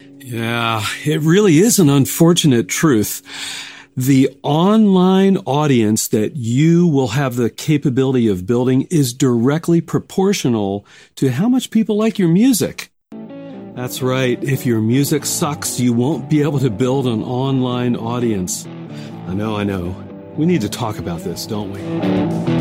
Yeah, it really is an unfortunate truth. The online audience that you will have the capability of building is directly proportional to how much people like your music. That's right. If your music sucks, you won't be able to build an online audience. I know, I know. We need to talk about this, don't we?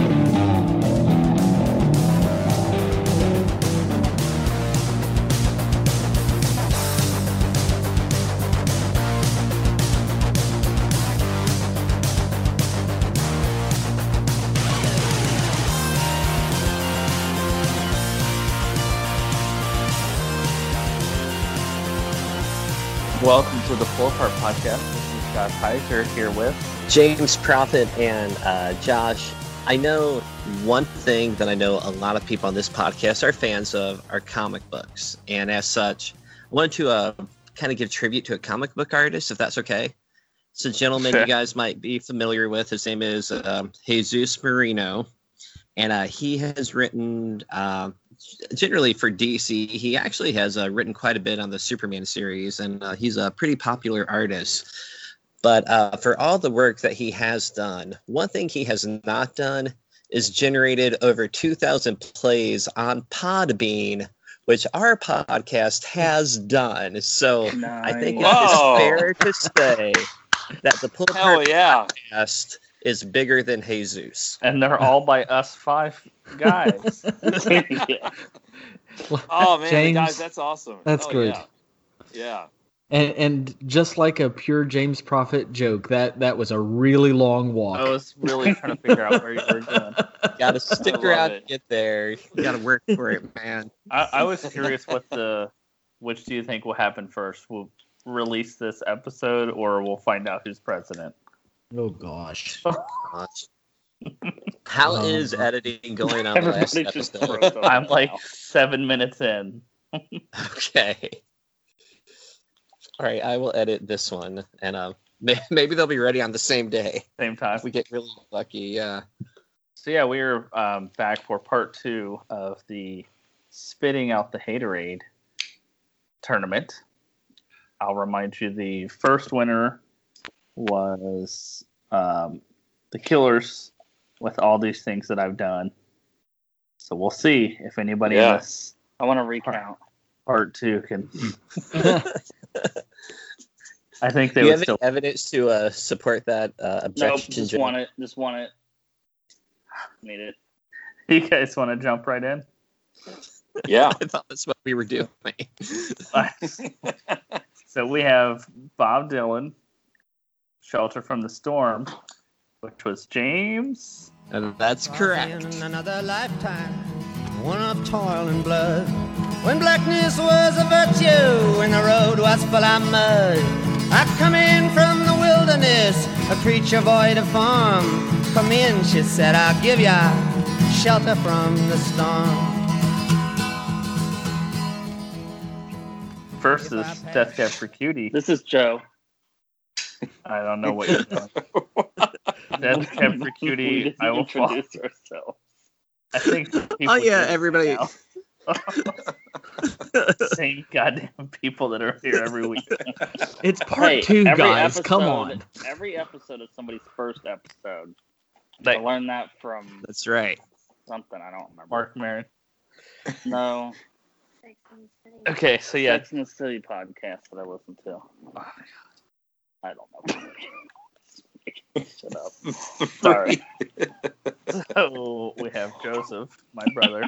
Four Part Podcast. This is Josh Heiser here with James Prophet and uh, Josh. I know one thing that I know a lot of people on this podcast are fans of are comic books, and as such, I wanted to uh, kind of give tribute to a comic book artist, if that's okay. It's a gentleman you guys might be familiar with. His name is um, Jesus Merino, and uh, he has written uh, generally for DC. He actually has uh, written quite a bit on the Superman series, and uh, he's a pretty popular artist. But uh, for all the work that he has done, one thing he has not done is generated over 2,000 plays on Podbean, which our podcast has done. So I think it Whoa. is fair to say that the Pull Apart yeah. podcast is bigger than Jesus. and they're all by us five guys. Oh man, James, guys, that's awesome. that's Oh, good. Yeah. yeah. And, and just like a pure James Prophet joke, that that was a really long walk. I was really trying to figure out where you were going. Gotta stick around it. and get there. You gotta work for it, man. I, I was curious what the which do you think will happen first? We'll release this episode or we'll find out who's president. oh gosh. Gosh. How Um, is editing going on the last just episode? I'm like now. seven minutes in. Okay. All right, I will edit this one, and uh, may- maybe they'll be ready on the same day Same time. if we get really lucky. Yeah. So yeah, we are um, back for part two of the spitting out the haterade tournament. I'll remind you, the first winner was um, the Killers with all these things that I've done. So we'll see if anybody Yeah. in this I want to recount. part two can. I think they Do you would have still. evidence to uh, support that uh, Nope, objection? just Joe? want it. Just want it. Made it. You guys want to jump right in? Yeah. I thought that's what we were doing. So we have Bob Dylan, Shelter from the Storm, which was James. And that's correct. In another lifetime, one of toil and blood. When blackness was a virtue and the road was full of mud. I come in from the wilderness, a creature void of form. Come in, she said, I'll give ya shelter from the storm. versus Death Cab for Cutie. This is Joe. I don't know what you're doing. Death Cab for We Cutie. I will fall. introduce ourselves. I think. people Oh yeah, everybody. Same goddamn people that are here every week. It's part Hey, two, every guys. Come on. Every episode is somebody's first episode. Like I learned that from That's right. something I don't remember. Marc Maron. No, Okay, so yeah, Sex and the City podcast that I listen to. I don't know. Shut up. Sorry. so we have Joseph, my brother,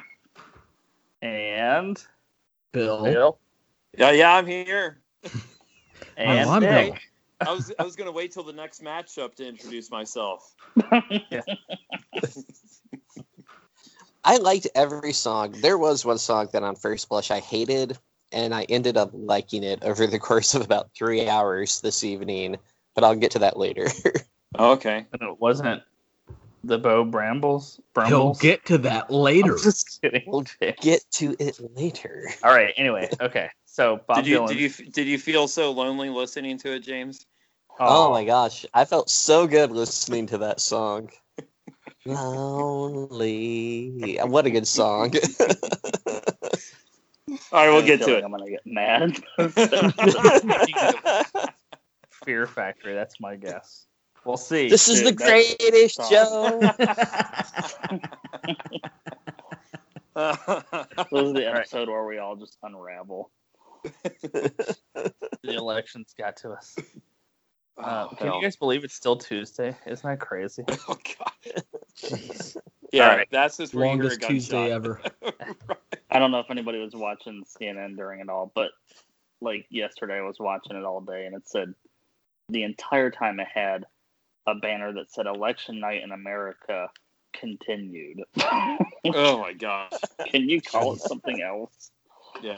and Bill. Bill, Yeah, yeah, I'm here. and oh, I'm Nick. Bill. I was I was gonna wait till the next matchup to introduce myself. I liked every song. There was one song that on first blush I hated, and I ended up liking it over the course of about three hours this evening. But I'll get to that later. Oh, okay. And it wasn't the Bo Brambles. Brambles. He'll get to that later. I'm just kidding. we'll get to it later. All right. Anyway, okay. So Bob Did you Dylan. did you did you feel so lonely listening to it, James? Oh, oh my gosh, I felt so good listening to that song. Lonely. What a good song. All right, we'll get to it. I'm gonna get mad. Fear Factory. That's my guess. We'll see. This is the Dude, that's- greatest stop. show. This is the episode where we all just unravel. the elections got to us. Uh, Oh, can hell. you guys believe it's still Tuesday? Isn't that crazy? oh god. Jeez. Yeah, All right. that's just where you hear a Longest. Tuesday ever. I don't know if anybody was watching CNN during it all, but like yesterday, I was watching it all day, and it said the entire time it had a banner that said "Election Night in America continued." Oh my gosh. Can you call it something else? Yeah.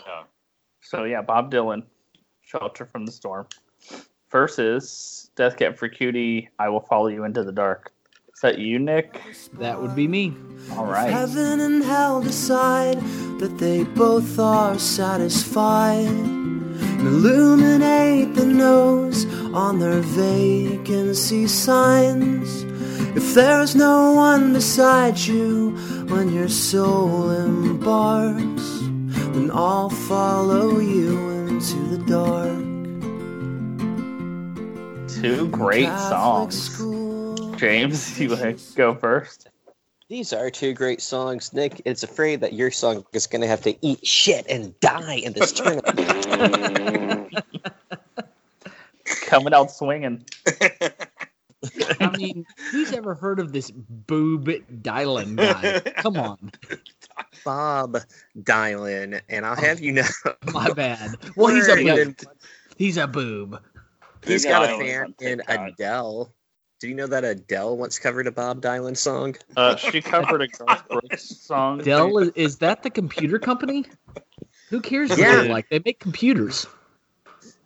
So yeah, Bob Dylan, Shelter from the Storm, versus Death Cab for Cutie. I will follow you into the dark. Is that you, Nick? That would be me. All right. Heaven and hell decide that they both are satisfied. Illuminate the nose on their vacancy signs. If there's no one beside you when your soul embarks, then I'll follow you into the dark. Two great songs. James, you want to go first? These are two great songs. Nick, it's afraid that your song is going to have to eat shit and die in this tournament. Coming out swinging. I mean, who's ever heard of this boob Dylan guy? Come on, Bob Dylan, and I'll have you know, my bad. Well, he's a boob. He's a boob. He's got a Dylan fan in Adele. Do you know that Adele once covered a Bob Dylan song? Uh, she covered a Garth Brooks song. Dell is, is that the computer company? Who cares Yeah. like? They make computers.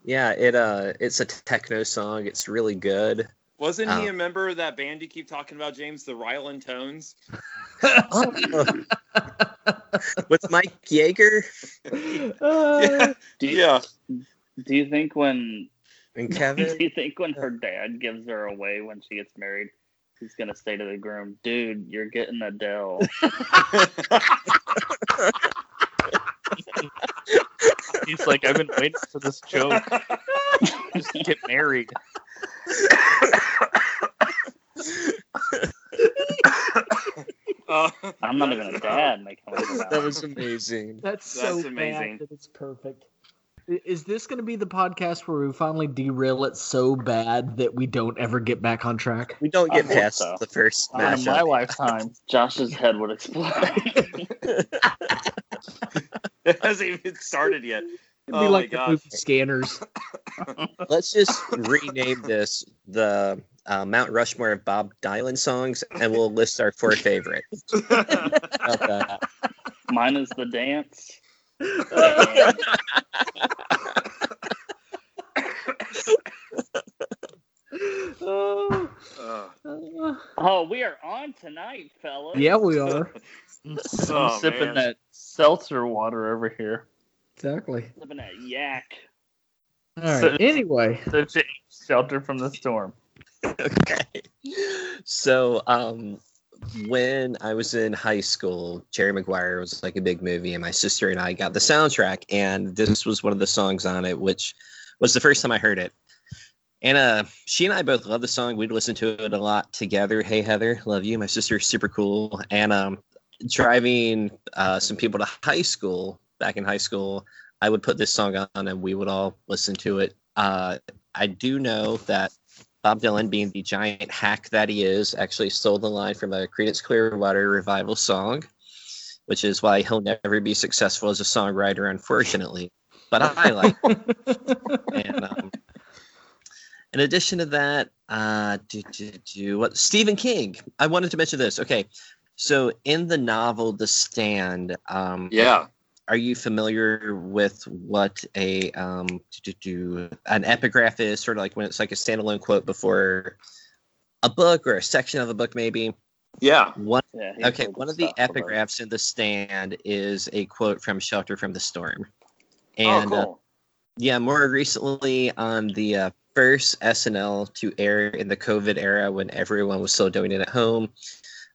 Yeah, it uh, it's a techno song. It's really good. Wasn't he Oh. a member of that band you keep talking about, James? The Ryland Tones? Oh. With Mike Yeager Uh, Do you, Yeah. do you think when and Kevin? do you think when her dad gives her away when she gets married, he's gonna say to the groom, "Dude, you're getting Adele." He's like, I've been waiting for this joke. Just get married. Uh, I'm not even a dad making That was amazing. that's so That's amazing. bad that it's perfect. Is this going to be the podcast where we finally derail it so bad that we don't ever get back on track? We don't get hope past so. the first Not in my matchup. lifetime. Josh's head would explode. it hasn't even started yet. It'd Oh be my like the gosh. movie Scanners. Let's just rename this the uh, Mount Rushmore of Bob Dylan songs, and we'll list our four favorites. How? Mine is the dance. Uh, Oh, we are on tonight, fellas. yeah, we are. I'm Oh, sipping man. that seltzer water over here. Exactly. Living at yak. All right. So- Anyway, So, shelter from the storm. okay. So, um, when I was in high school, Jerry Maguire was like a big movie, and my sister and I got the soundtrack, and this was one of the songs on it, which was the first time I heard it. And uh, she and I both love the song. We'd listen to it a lot together. Hey Heather, love you. My sister's super cool. And um, driving uh, some people to high school back in high school, I would put this song on, and we would all listen to it. Uh, I do know that Bob Dylan, being the giant hack that he is, actually stole the line from a Creedence Clearwater revival song, which is why he'll never be successful as a songwriter, unfortunately. But I like. it. and um, in addition to that, uh, do, do, do, what Stephen King. I wanted to mention this. Okay, so in the novel The Stand, um, yeah. are you familiar with what a um do, do, do, an epigraph is sort of like when it's like a standalone quote before a book or a section of a book maybe Yeah. one Yeah. okay one of the epigraphs in the stand is a quote from shelter from the storm Oh, and uh, yeah more recently on the uh, first snl to air in the covid era when everyone was still doing it at home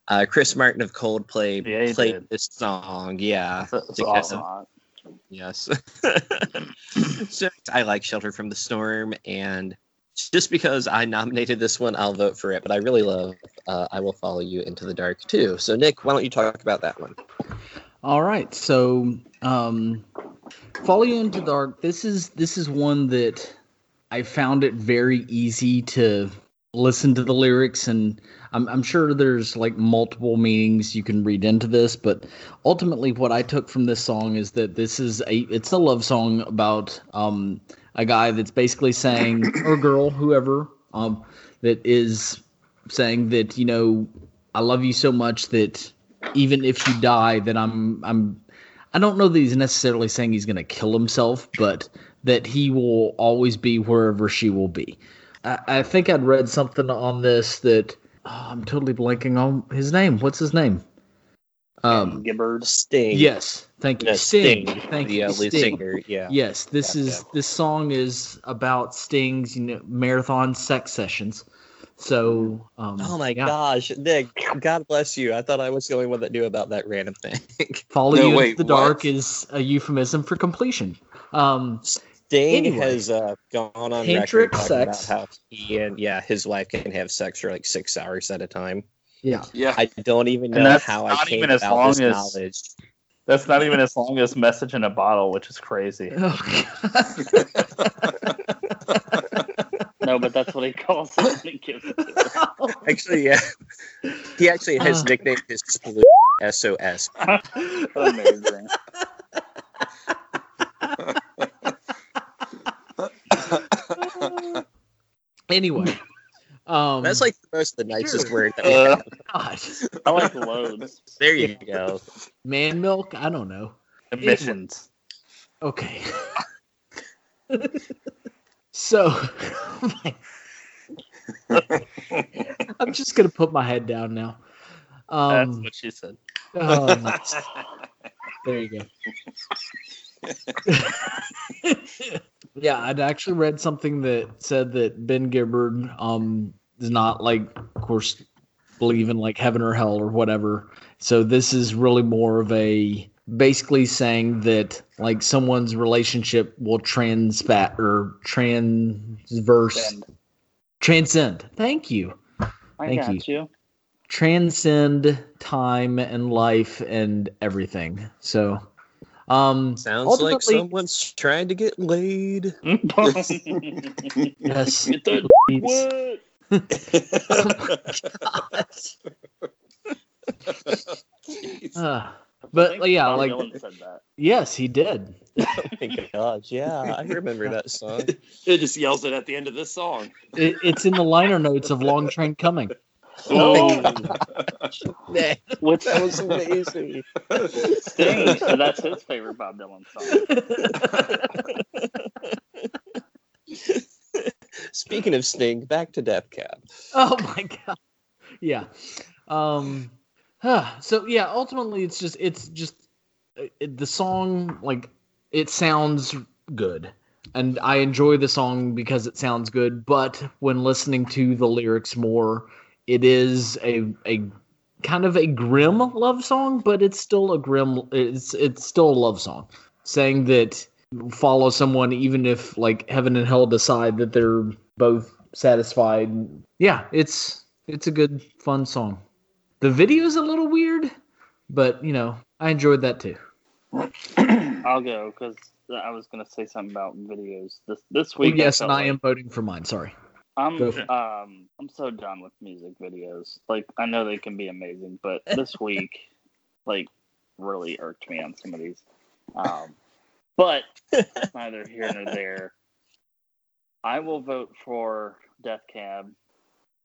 uh, chris martin of coldplay Yeah, played did. this song yeah That's, that's awesome. of- Yes. so I like Shelter from the Storm, and just because I nominated this one, I'll vote for it. But I really love uh, I Will Follow You Into the Dark too. So, Nick, why don't you talk about that one? All right. So, um, Follow You Into the Dark. This is this is one that I found it very easy to listen to the lyrics, and I'm, I'm sure there's like multiple meanings you can read into this, but ultimately, what I took from this song is that this is a it's a love song about um, a guy that's basically saying or girl, whoever, um, that is saying that you know I love you so much that even if you die, that I'm I'm I don't know that he's necessarily saying he's going to kill himself, but that he will always be wherever she will be. I, I think I'd read something on this that oh, I'm totally blanking on his name. What's his name? Um, Gibbard. Sting. yes, thank you, Yeah, Sting. Sting, Thank the you, uh, Sting. singer. Yeah. Yes, this Yeah, is yeah. this song is about Sting's you know marathon sex sessions. So, um, Oh my yeah. gosh, Nick! God bless you. I thought I was the only one that knew about that random thing. Follow No, you wait, into the what? dark is a euphemism for completion. Um, Sting Anyway. has uh, gone on Tantric record sex. about how he and yeah his wife can have sex for like six hours at a time. yeah. Yeah. I don't even And know that's how I came even as about long this as- knowledge. That's not even as long as message in a bottle, which is crazy. Oh, No, but that's what he calls it when he gives it. Actually, yeah, he actually has Uh. nicknamed his SOS. Amazing. Anyway, um, That's like the most the nicest Sure. word that we Uh, have. gosh, I like loads. There you go. man milk. I don't know. Emissions. Okay. so, I'm just gonna put my head down now. Um, That's Um, what she said. oh, nice. There you go. yeah, I'd actually read something that said that Ben Gibbard um does not like, of course, believe in like heaven or hell or whatever. So this is really more of a basically saying that like someone's relationship will transpat or transverse Bend. transcend. Thank you I Thank got you. transcend time and life and everything. So, um, Sounds like someone's trying to get laid. yes, Get that please. what? Uh, I but think yeah, Bob like Dylan said that. yes, he did. Oh my gosh, yeah, I remember that song. It just yells it at the end of this song. It, it's in the liner notes of Long Train Coming. Oh, Man, which that was amazing. Sting. So that's his favorite Bob Dylan song. Speaking of Sting, back to Death Cab. oh my god. Yeah. Um. huh, so yeah, ultimately, it's just it's just uh, it, the song like it sounds good and i enjoy the song because it sounds good but when listening to the lyrics more it is a a kind of a grim love song but it's still a grim it's it's still a love song saying that follow someone even if like heaven and hell decide that they're both satisfied yeah it's it's a good fun song the video is a little weird but you know i enjoyed that too I'll go because I was gonna say something about videos this this Oh, week. yes, felt and I like am voting for mine. Sorry. I'm go for it. um I'm so done with music videos. Like I know they can be amazing, but this week, like, really irked me on some of these. Um, but that's neither here nor there. I will vote for Death Cab.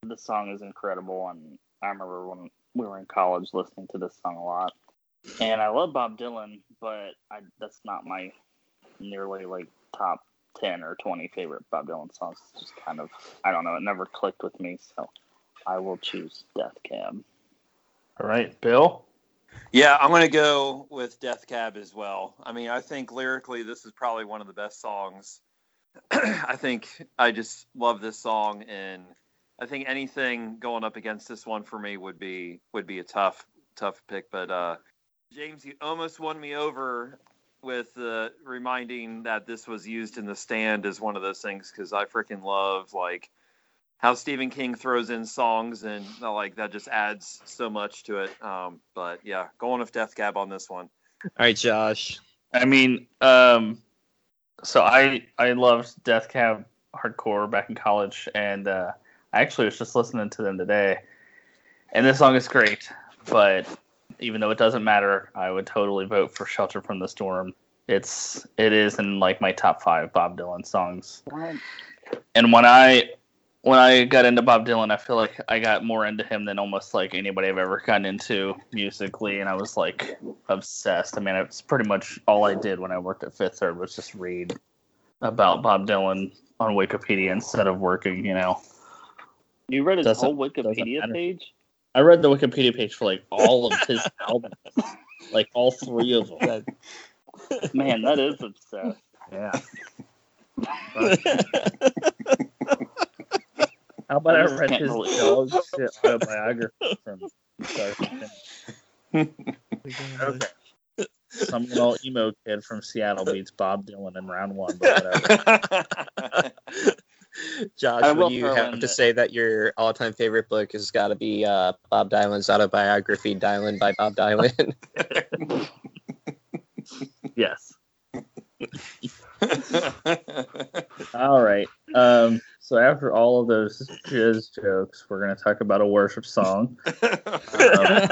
The song is incredible, and I remember when we were in college listening to this song a lot. And I love Bob Dylan, but I, that's not my nearly like top 10 or 20 favorite Bob Dylan songs. It's just kind of, I don't know, it never clicked with me. So I will choose Death Cab. All right, Bill. Yeah, I'm going to go with Death Cab as well. I mean, I think lyrically, this is probably one of the best songs. I think I just love this song, and I think anything going up against this one for me would be would be a tough tough pick. But uh, James, you almost won me over with uh, reminding that this was used in the stand is one of those things because I freaking love like how Stephen King throws in songs and uh, like that just adds so much to it. Um, but yeah, going with Death Cab on this one. All right, Josh. I mean, um, so I I loved Death Cab hardcore back in college, and uh, I actually was just listening to them today, and this song is great. But even though it doesn't matter, I would totally vote for Shelter from the Storm. It's it is in like my top five Bob Dylan songs. And when I when I got into Bob Dylan, I feel like I got more into him than almost like anybody I've ever gotten into musically, and I was like obsessed. I mean, it's pretty much all I did when I worked at Fifth Third was just read about Bob Dylan on Wikipedia instead of working. You know, You read his Doesn't- whole doesn't Wikipedia page? I read the Wikipedia page for like all of his albums, like all three of them. Man, that is obsessed. Yeah. How about I I read his relate. dog shit autobiography from start? Okay. Some little emo kid from Seattle beats Bob Dylan in round one, but whatever. Josh, I will would you have to that- say that your all-time favorite book has got to be uh, Bob Dylan's autobiography, Dylan by Bob Dylan? yes. All right. Um, so after all of those jizz jokes, we're going to talk about a worship song. Um,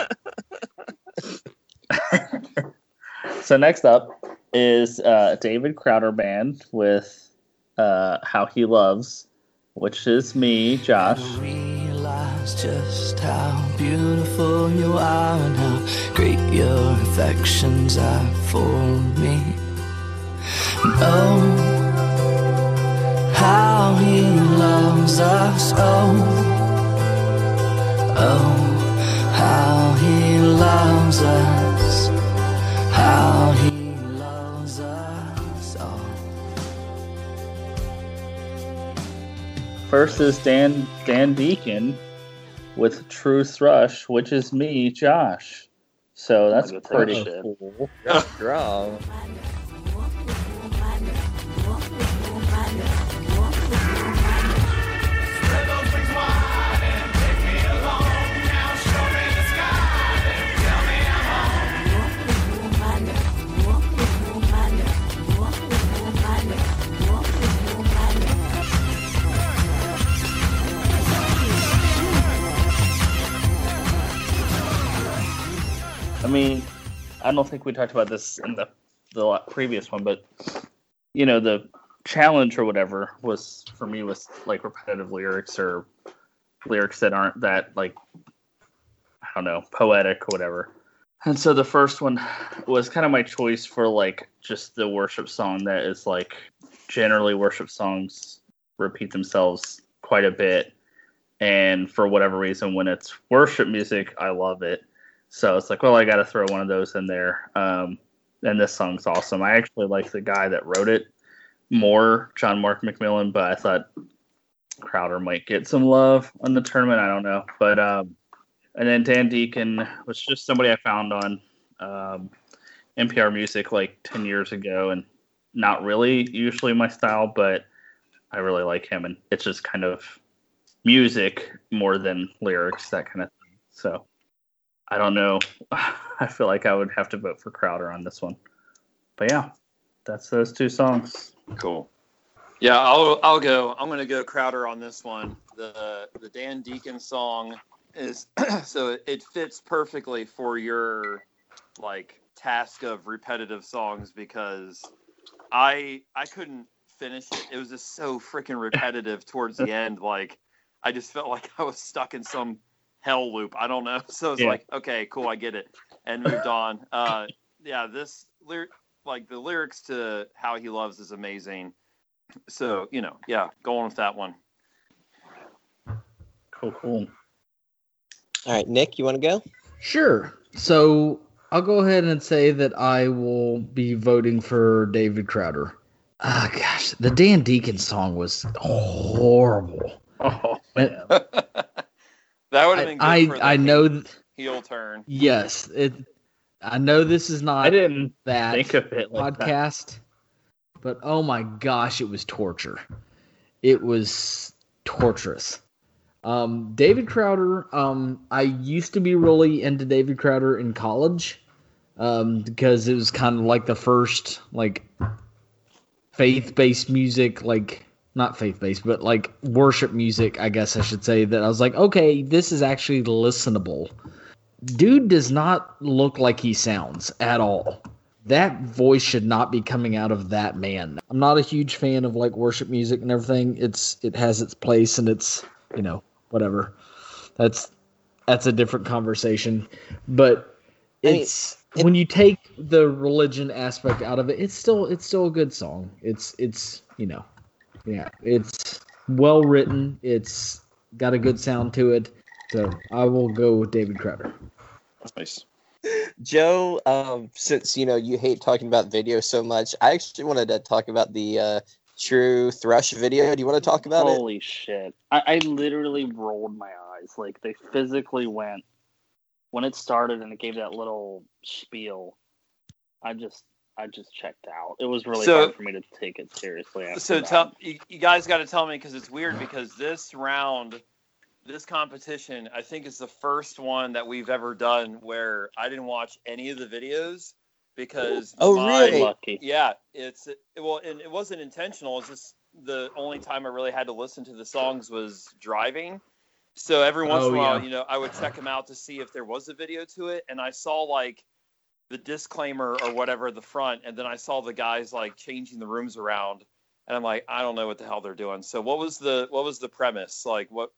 so next up is uh, David Crowder Band with uh, "How He Loves," which is me, Josh. realize just how beautiful you are and how great your affections are for me. Oh, how he loves us. Oh, oh, how he loves us. How he First is Dan Dan Deacon with "True Thrush," which is me, Josh. So that's pretty shit. cool. Draw. I mean, I don't think we talked about this in the the previous one, but you know, the challenge or whatever was for me was like repetitive lyrics or lyrics that aren't that like I don't know poetic or whatever. And so the first one was kind of my choice for like just the worship song that is like generally worship songs repeat themselves quite a bit. And for whatever reason, when it's worship music, I love it. So it's like, well, I got to throw one of those in there. Um, and this song's awesome. I actually like the guy that wrote it more, John Mark McMillan, but I thought Crowder might get some love on the tournament. I don't know. But, um, and then Dan Deacon was just somebody I found on um, NPR Music like 10 years ago, and not really usually my style, but I really like him. And it's just kind of music more than lyrics, that kind of thing. So I don't know. I feel like I would have to vote for Crowder on this one. But yeah, that's those two songs. Cool. Yeah, I'll I'll go. I'm gonna go Crowder on this one. The the Dan Deacon song is so it, it fits perfectly for your like task of repetitive songs because I I couldn't finish it. It was just so freaking repetitive towards the end. Like I just felt like I was stuck in some hell loop. I don't know. So it's Yeah. like, okay, cool, I get it, and moved on. Uh, yeah, this lyric, like the lyrics to "How He Loves" is amazing. So you know, yeah, going with that one. Cool, cool. All right, Nick, you want to go? Sure. So I'll go ahead and say that I will be voting for David Crowder. Ah, gosh, the Dan Deacon song was horrible. Oh, man. that would have been good I for the I know. Th- heel turn. yes, it. I know this is not I didn't that think of it like that. podcast, but oh my gosh, it was torture. It was torturous. Um, David Crowder. Um, I used to be really into David Crowder in college, um, because it was kind of like the first like faith-based music, like not faith-based, but like worship music, I guess I should say. That I was like, okay, this is actually listenable. Dude does not look like he sounds at all that voice should not be coming out of that man. I'm not a huge fan of like worship music and everything. It's it has its place and it's you know whatever. That's that's a different conversation. But I mean, it's when you take the religion aspect out of it, it's still it's still a good song. It's it's you know yeah it's well written. It's got a good sound to it. So I will go with David Crowder. Nice. Joe, um, since you know you hate talking about video so much, I actually wanted to talk about the uh, True Thrush video. Do you want to talk about it? Holy shit! I, I literally rolled my eyes. Like they physically went when it started and it gave that little spiel. I just I just checked out. It was really So- hard for me to take it seriously. After So that. tell you, you guys got to tell me because it's weird because this round, this competition, I think is the first one that we've ever done where I didn't watch any of the videos because Oh, my- really? lucky. Yeah, it's well, and it wasn't intentional. It's just the only time I really had to listen to the songs was driving. So every once in Oh, a while, yeah. you know, I would check them out to see if there was a video to it, and I saw like the disclaimer or whatever at the front, and then I saw the guys like changing the rooms around, and I'm like, I don't know what the hell they're doing. So what was the what was the premise? Like what?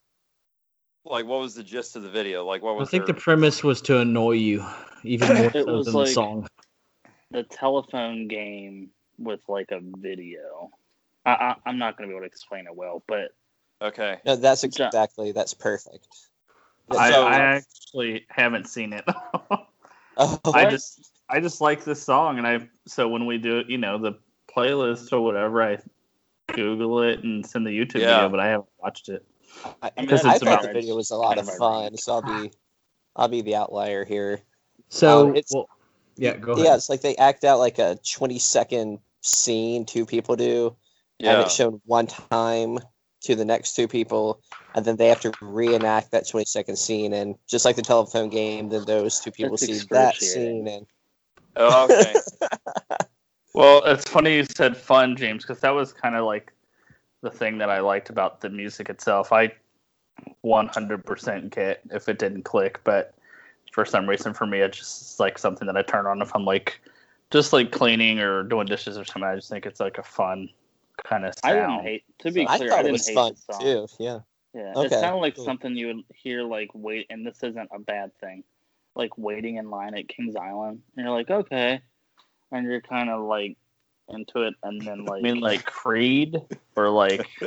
Like what was the gist of the video? Like what was I was? think the premise was to annoy you even more It so was than like- the song. the telephone game with like a video. I, I, I'm not going to be able to explain it well, but okay. No, that's exactly that's perfect. I, So- I actually haven't seen it. Oh, I just I just like this song, and I so when we do you know the playlist or whatever, I Google it and send the YouTube Yeah. video, but I haven't watched it. I, I, mean, I thought about- the video was a lot of fun, so I'll be I'll be the outlier here. So Um, it's- well, yeah, go ahead. Yeah, it's like they act out like a 20 second scene, two people do, and Yeah. it's shown one time to the next two people, and then they have to reenact that 20 second scene. And just like the telephone game, then those two people That's see that scene. And Oh, okay. Well, it's funny you said fun, James, because that was kind of like the thing that I liked about the music itself. I 100% get if it didn't click, but for some reason for me, it's just like something that I turn on if I'm like just like cleaning or doing dishes or something. I just think it's like a fun kind of I didn't sound. hate. To be I clear, thought I didn't was hate fun the song. too. Yeah. Yeah, Okay, it sounded like cool. something you would hear like wait, and this isn't a bad thing. Like waiting in line at Kings Island, and you're like, okay, and you're kind of like into it, and then like, I mean, like Creed or like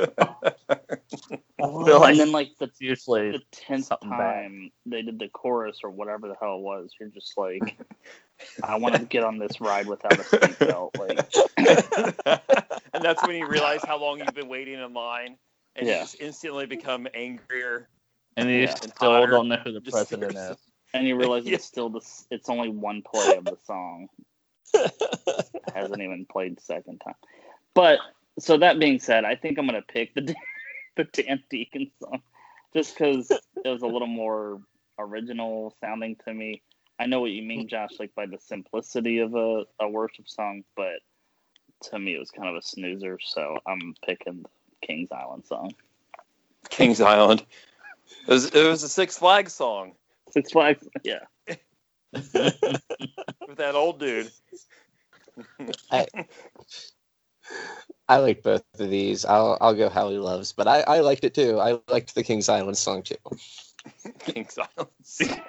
Well, like- and then like the usually the tenth something bad. time they did the chorus or whatever the hell it was, you're just like, I want to get on this ride without a seatbelt. Like, and that's when you realize how long you've been waiting in line, and you just instantly become angrier. and you Yeah. still Hotter. don't know who the Just- president is. and you realize Yeah. it's still this. It's only one play of the song. It hasn't even played second time. But so that being said, I think I'm gonna pick the Dan- the Dan Deacon song just because it was a little more original sounding to me. I know what you mean, hmm. Josh, like by the simplicity of a, a worship song, but to me it was kind of a snoozer. So I'm picking the Kings Island song. Kings Island. It was, it was a Six Flags song Six Flags, yeah. with that old dude. I like both of these. I'll I'll go How He Loves, but I, I liked it too. I liked the King's Island song too. Kings Island. song.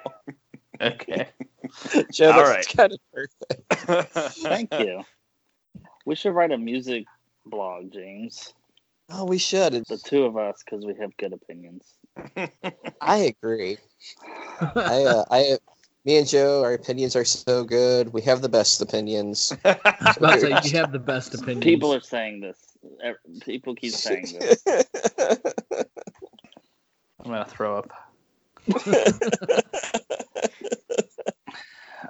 Okay. Joe, All that's kind of perfect. Thank you. We should write a music blog, James. Oh, we should. The two of us, because we have good opinions. I agree. I, uh, I, me and Joe, our opinions are so good. We have the best opinions. I was about to say you have the best opinions. People are saying this. People keep saying this. I'm gonna throw up.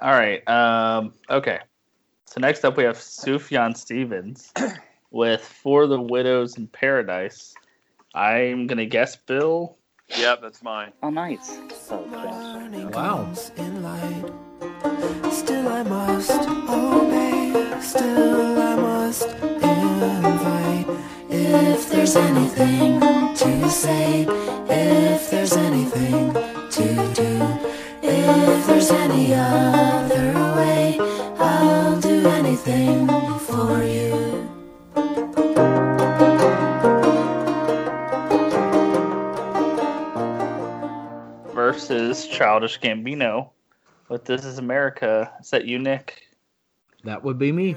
All All right. Um, okay. So next up we have Sufjan Stevens with For the Widows in Paradise. I'm gonna guess Bill. Yep, that's mine. Oh, nice. Oh, Wow. in light. Still I must obey. Still I must invite. If there's anything to say, if there's anything to do, if there's any other way, I'll do anything for you. versus Childish Gambino But This Is America. Is that you, Nick? That would be me.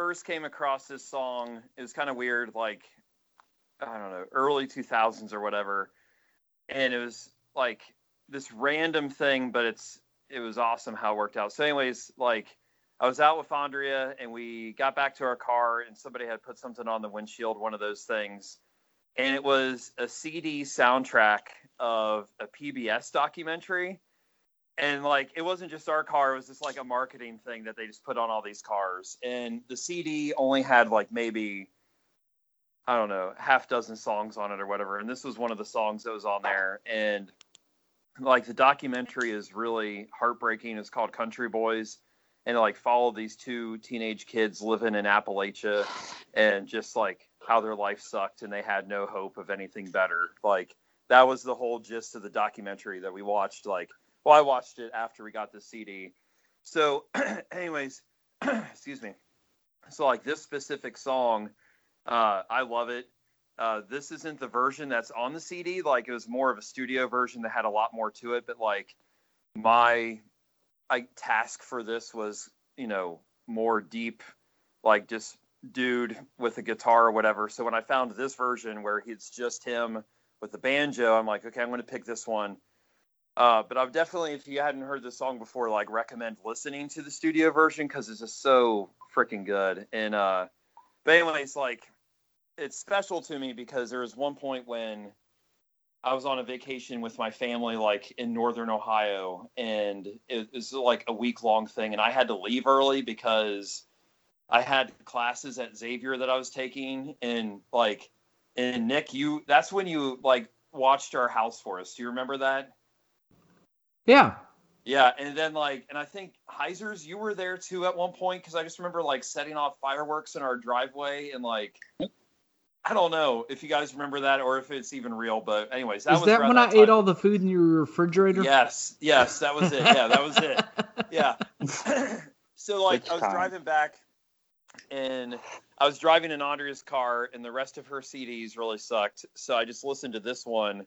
First came across this song. It was kind of weird, like I don't know, early 2000s or whatever, and it was like this random thing, but it's it was awesome how it worked out. So, anyways, like I was out with Andrea, and we got back to our car, and somebody had put something on the windshield, one of those things, and it was a CD soundtrack of a PBS documentary and like it wasn't just our car it was just like a marketing thing that they just put on all these cars. And the cd only had like maybe i don't know half dozen songs on it or whatever. And this was one of the songs that was on there. And like the documentary is really heartbreaking. It's called country boys. And it, like followed these two teenage kids living in appalachia and just like how their life sucked and they had no hope of anything better. Like that was the whole gist of the documentary that we watched like well, I watched it after we got the CD. So, anyways, excuse me. So, like this specific song, uh, I love it. Uh, this isn't the version that's on the CD. Like it was more of a studio version that had a lot more to it. But like my I, task for this was, you know, more deep, like just dude with a guitar or whatever. So when I found this version where it's just him with the banjo, I'm like, okay, I'm going to pick this one. Uh, but I've definitely, if you hadn't heard the song before, like recommend listening to the studio version because it's just so freaking good. And uh, but anyways, like it's special to me because there was one point when I was on a vacation with my family, like in northern Ohio, and it was like a week long thing, and I had to leave early because I had classes at Xavier that I was taking, and like, and Nick, you that's when you like watched our house for us. Do you remember that? Yeah. Yeah, and then like, and I think Heisers, you were there too at one point because I just remember like setting off fireworks in our driveway and like, I don't know if you guys remember that or if it's even real, but anyways, that Is was that around when I time. ate all the food in your refrigerator? Yes, yes, that was it. Yeah, that was it. Yeah. so like, Which I was time? driving back, and I was driving in Andrea's car, and the rest of her CDs really sucked. So I just listened to this one.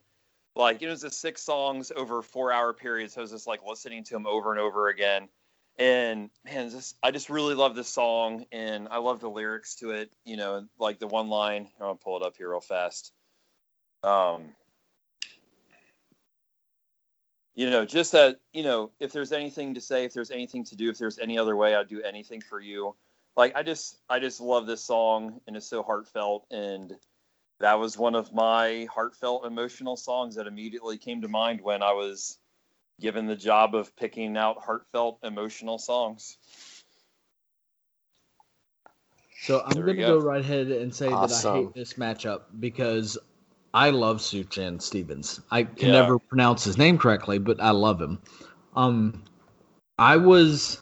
Like it was just six songs over four hour period. So I was just like listening to them over and over again. And man, this I just really love this song, and I love the lyrics to it. You know, like the one line. I'll pull it up here real fast. Um, you know, just that, you know, if there's anything to say, if there's anything to do, if there's any other way, I'd do anything for you. Like I just I just love this song and it's so heartfelt and that was one of my heartfelt emotional songs that immediately came to mind when I was given the job of picking out heartfelt emotional songs. So I'm going to go. go right ahead and say that I hate this matchup because I love Suchan Stevens. I can Yeah. never pronounce his name correctly, but I love him. Um, I was,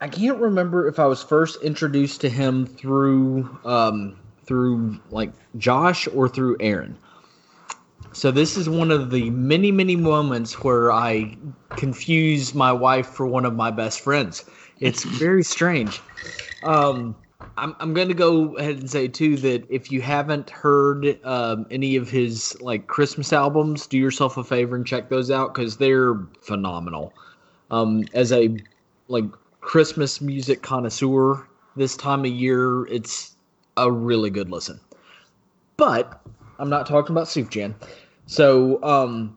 I can't remember if I was first introduced to him through, um, through like Josh or through Aaron. So this is one of the many, many moments where I confuse my wife for one of my best friends. It's very strange. Um, I'm I'm gonna go ahead and say too that if you haven't heard um, any of his like Christmas albums, do yourself a favor and check those out because they're phenomenal. Um, as a like Christmas music connoisseur, this time of year, it's a really good listen. But I'm not talking about Sufjan. So um,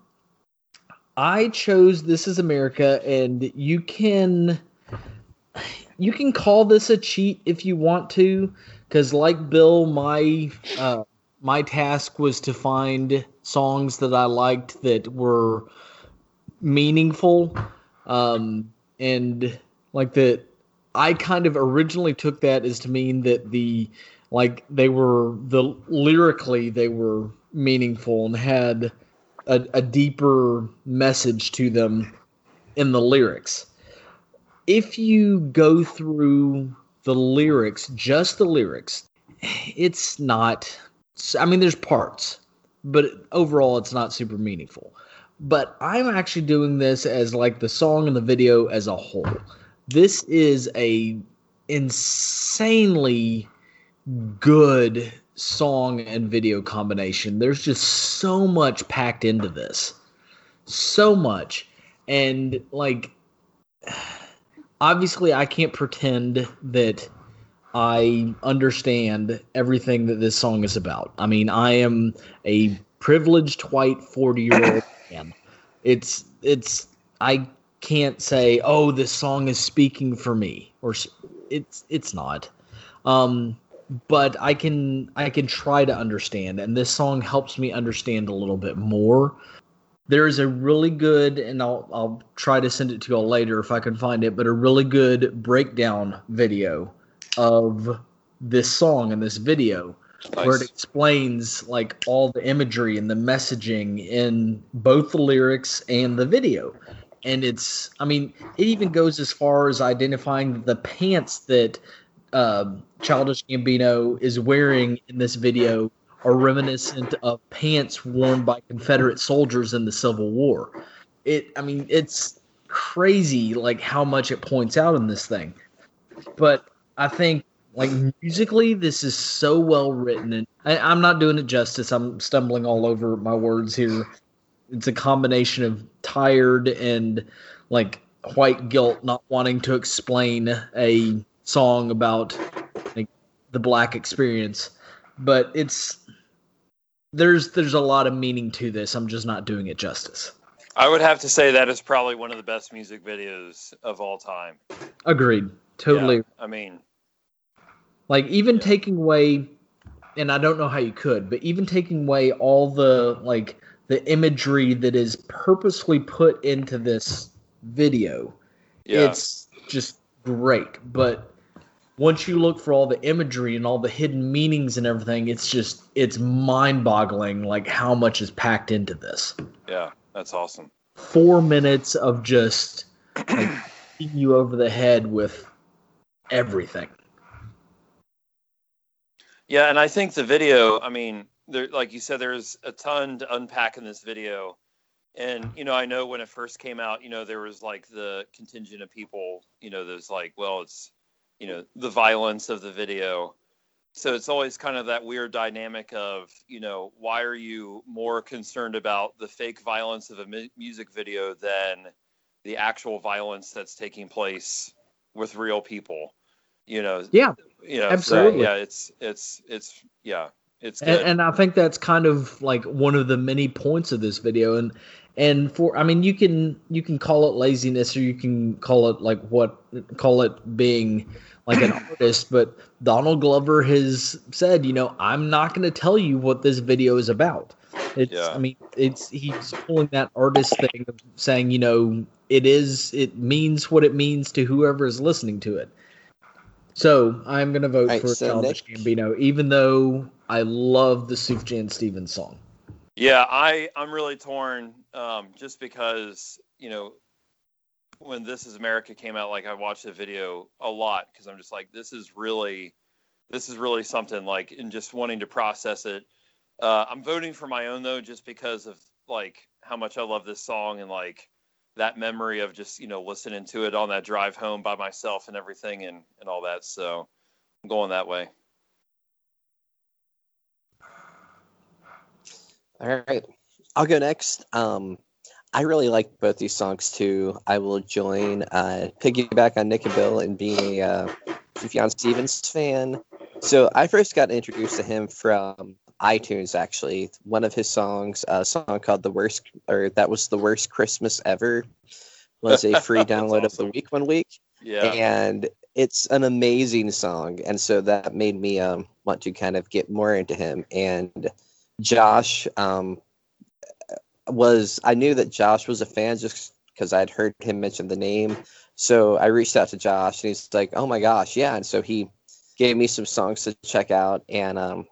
I chose This Is America, and you can you can call this a cheat if you want to, because like Bill, my uh, my task was to find songs that I liked that were meaningful, um, and like that. I kind of originally took that as to mean that the like they were the lyrically they were meaningful and had a, a deeper message to them in the lyrics if you go through the lyrics, just the lyrics, it's not. I mean, there's parts, but overall, it's not super meaningful. But I'm actually doing this as like the song and the video as a whole. This is a insanely good song and video combination. There's just so much packed into this. So much. And like obviously I can't pretend that I understand everything that this song is about. I mean, I am a privileged white 40-year-old man. It's it's I can't say, "Oh, this song is speaking for me." Or it's it's not. Um but I can I can try to understand and this song helps me understand a little bit more there is a really good, and I'll I'll try to send it to y'all later if I can find it, but a really good breakdown video of this song and this video nice. where it explains like all the imagery and the messaging in both the lyrics and the video. And it's, I mean, it even goes as far as identifying the pants that uh, Childish Gambino is wearing in this video are reminiscent of pants worn by Confederate soldiers in the Civil War. It, I mean, it's crazy like how much it points out in this thing. But I think like musically, this is so well written, and I, I'm not doing it justice. I'm stumbling all over my words here. It's a combination of tired and like white guilt, not wanting to explain a song about like the black experience but it's there's there's a lot of meaning to this. I'm just not doing it justice. I would have to say that is probably one of the best music videos of all time. Agreed. Totally. Yeah, I mean, like even yeah. taking away, and I don't know how you could, but even taking away all the like the imagery that is purposely put into this video, yeah. it's just great. But once you look for all the imagery and all the hidden meanings and everything, it's just it's mind-boggling like how much is packed into this. Yeah, that's awesome. Four minutes of just like, you over the head with everything. Yeah, and I think the video, I mean, there like you said, there's a ton to unpack in this video. And, you know, I know when it first came out, you know, there was like the contingent of people, you know, there's like, well, it's you know the violence of the video. So it's always kind of that weird dynamic of you know why are you more concerned about the fake violence of a mu- music video than the actual violence that's taking place with real people? You know yeah you know absolutely. so, yeah it's it's it's yeah it's and, and, i think that's kind of like one of the many points of this video. And and for i mean you can you can call it laziness or you can call it like what call it being like an artist but donald glover has said you know i'm not going to tell you what this video is about. It's yeah. i mean it's he's pulling that artist thing of saying you know it is it means what it means to whoever is listening to it. So i'm going to vote right, for so childish gambino even though i love the sufjan stevens song yeah, I I'm really torn um, just because you know when This Is America came out, like I watched the video a lot because I'm just like this is really this is really something like and just wanting to process it. Uh, I'm voting for my own though, just because of like how much I love this song and like that memory of just you know listening to it on that drive home by myself and everything and and all that. So I'm going that way. All right. I'll go next. Um, I really like both these songs too. I will join, uh, piggyback on Nick and Bill and being a uh, Sufjan Stevens fan. So I first got introduced to him from iTunes, actually. One of his songs, a song called "The Worst," or that was the worst Christmas ever, was a free download of the week one week Yeah. and it's an amazing song and so that made me um, want to kind of get more into him and josh um, was i knew that josh was a fan just because i'd heard him mention the name. So i reached out to josh and he's like oh my gosh yeah. And so he gave me some songs to check out and um,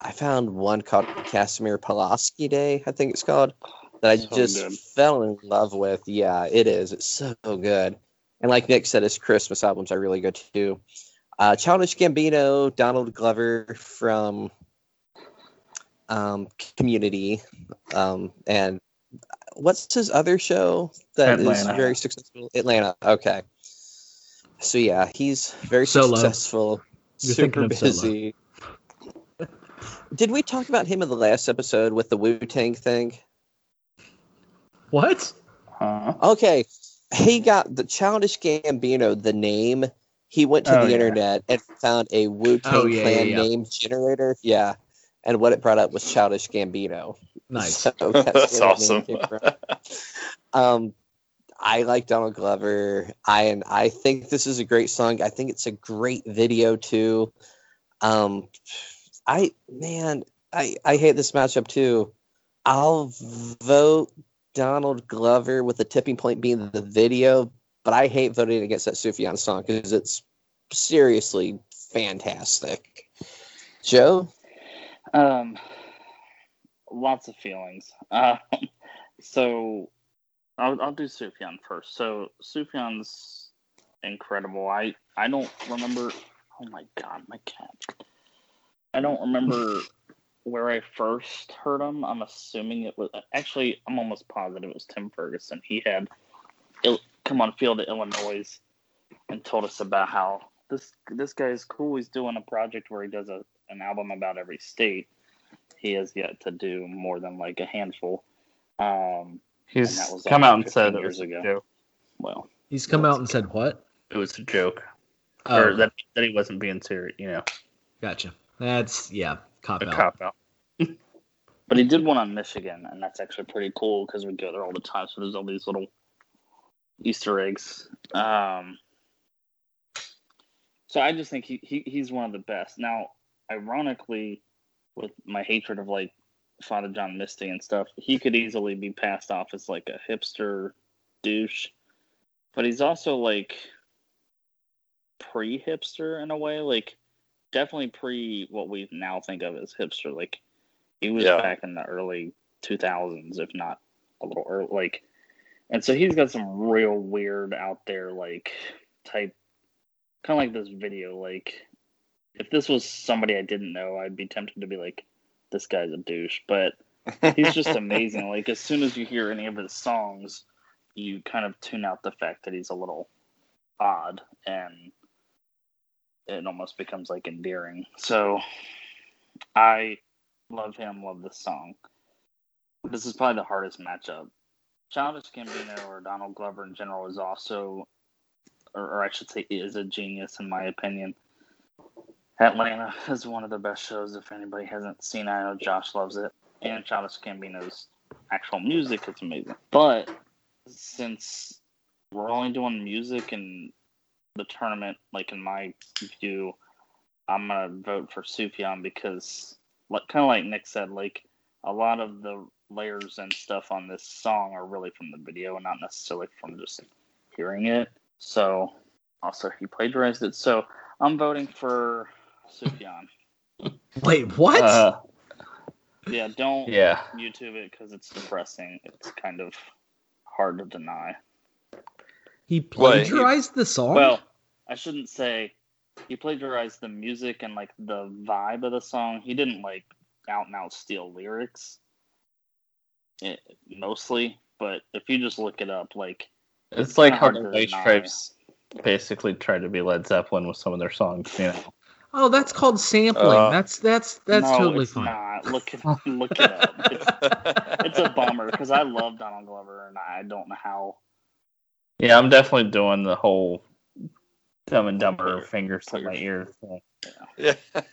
i found one called casimir pulaski day i think it's called that i So just good. fell in love with. Yeah it is. It's so good. And like Nick said, his Christmas albums are really good too. Uh, Childish Gambino, Donald Glover from um, Community, um, and what's his other show that is Atlanta. very successful? Atlanta. Okay. So yeah, he's very Solo. successful, You're super thinking of Solo. busy. Did we talk about him in the last episode with the Wu Tang thing? What? Huh? Okay, he got the Childish Gambino, the name. He went to Oh, the yeah. internet and found a Wu Tang Oh, yeah, Clan yeah, yeah. name generator. Yeah, and what it brought up was Childish Gambino. Nice. So that's, That's where that name awesome. um, I like Donald Glover. I and I think this is a great song. I think it's a great video too. Um, I man, I I hate this matchup too. I'll vote Donald Glover with the tipping point being the video, but I hate voting against that Sufjan song because it's seriously fantastic. Joe, Um, lots of feelings. Uh, so I'll, I'll do Sufjan first. So Sufjan's incredible. I I don't remember. Oh my god, my cat. I don't remember where I first heard him. I'm assuming it was actually. I'm almost positive it was Tim Ferguson. He had Il- come on field to Illinois and told us about how this this guy is cool. He's doing a project where he does a an album about every state. He has yet to do more than like a handful. Um, He's that was come out and 15 said it years was a ago. joke. well, He's come out and said what? It was a joke, Oh, or that that he wasn't being serious. You know, gotcha. That's yeah, cop a out. cop out. but he did one on Michigan, and that's actually pretty cool because we go there all the time. So there's all these little Easter eggs. Um, so I just think he, he he's one of the best. Now, ironically, with my hatred of like Father John Misty and stuff, he could easily be passed off as like a hipster douche, but he's also like pre-hipster in a way, like definitely pre what we now think of as hipster. Like he was Yeah. back in the early 2000s, if not a little early. Like, and so he's got some real weird out there like type, kind of like this video. Like, if this was somebody I didn't know, I'd be tempted to be like, this guy's a douche, but he's just amazing. Like as soon as you hear any of his songs, you kind of tune out the fact that he's a little odd and it almost becomes like endearing. So I love him, love this song. This is probably the hardest matchup. Childish Gambino or Donald Glover in general is also, or, or I should say, is a genius in my opinion. Atlanta is one of the best shows. If anybody hasn't seen, it, I know Josh loves it, and Childish Gambino's actual music is amazing. But since we're only doing music and the tournament, like in my view, I'm gonna vote for Sufjan because, like, kind of like Nick said, like a lot of the layers and stuff on this song are really from the video and not necessarily from just hearing it. So, also he plagiarized it. So I'm voting for Sufjan. Wait, what? Uh, Yeah, don't yeah, YouTube it because it's depressing. It's kind of hard to deny. he What, he- plagiarized the song? Well, I shouldn't say he plagiarized the music and like the vibe of the song. He didn't like out and out steal lyrics, it, mostly. But if you just look it up, like it's like how hard the to White deny. Stripes basically tried to be Led Zeppelin with some of their songs. You know, Oh, that's called sampling. Uh, that's that's that's no, totally it's fine. not. Look it look it up. It's, it's a bummer because I love Donald Glover and I don't know how. Yeah, I'm definitely doing the whole Dumb and Dumber fingers to my ears. thing. Yeah.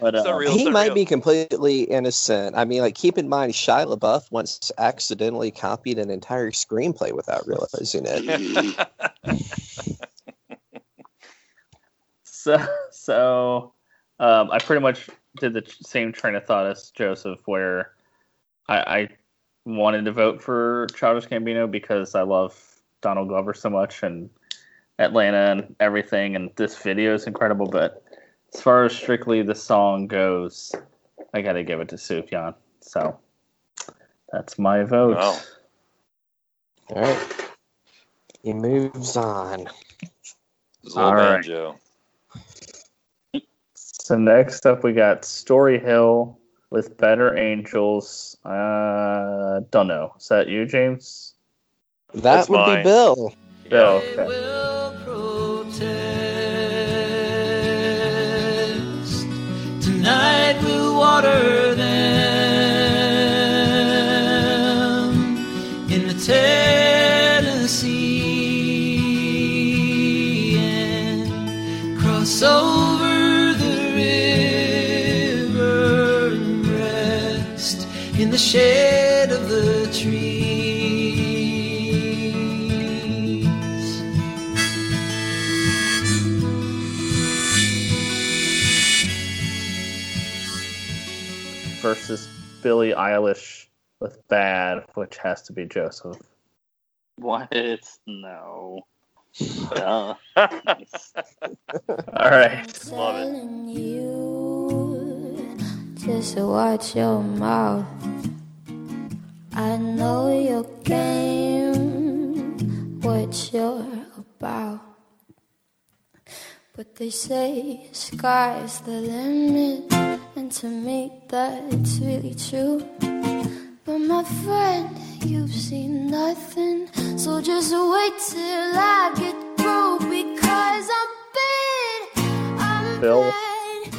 But, uh, real, he so might be completely innocent. I mean, like, keep in mind, Shia LaBeouf once accidentally copied an entire screenplay without realizing it. So, so um, I pretty much did the same train of thought as Joseph, where I, I wanted to vote for Childish Gambino because I love Donald Glover so much and Atlanta and everything, and this video is incredible. But as far as strictly the song goes, I got to give it to Sufjan. So that's my vote. Wow. All right. He moves on. Little All right. banjo. So next up, we got Storyhill with Better Angels. Uh, don't know. Is that you, James? That That's would mine. be Bill. Bill. Okay. Tonight we'll water them shade of the trees. Versus Billie Eilish with Bad, which has to be Joseph. What? No. Duh. All right. Love it. telling you just watch your mouth. I know your game, what you're about. But they say sky's the limit, and to me that's really true. But my friend, you've seen nothing, so just wait till I get through because I'm bad. I'm Bill? bad.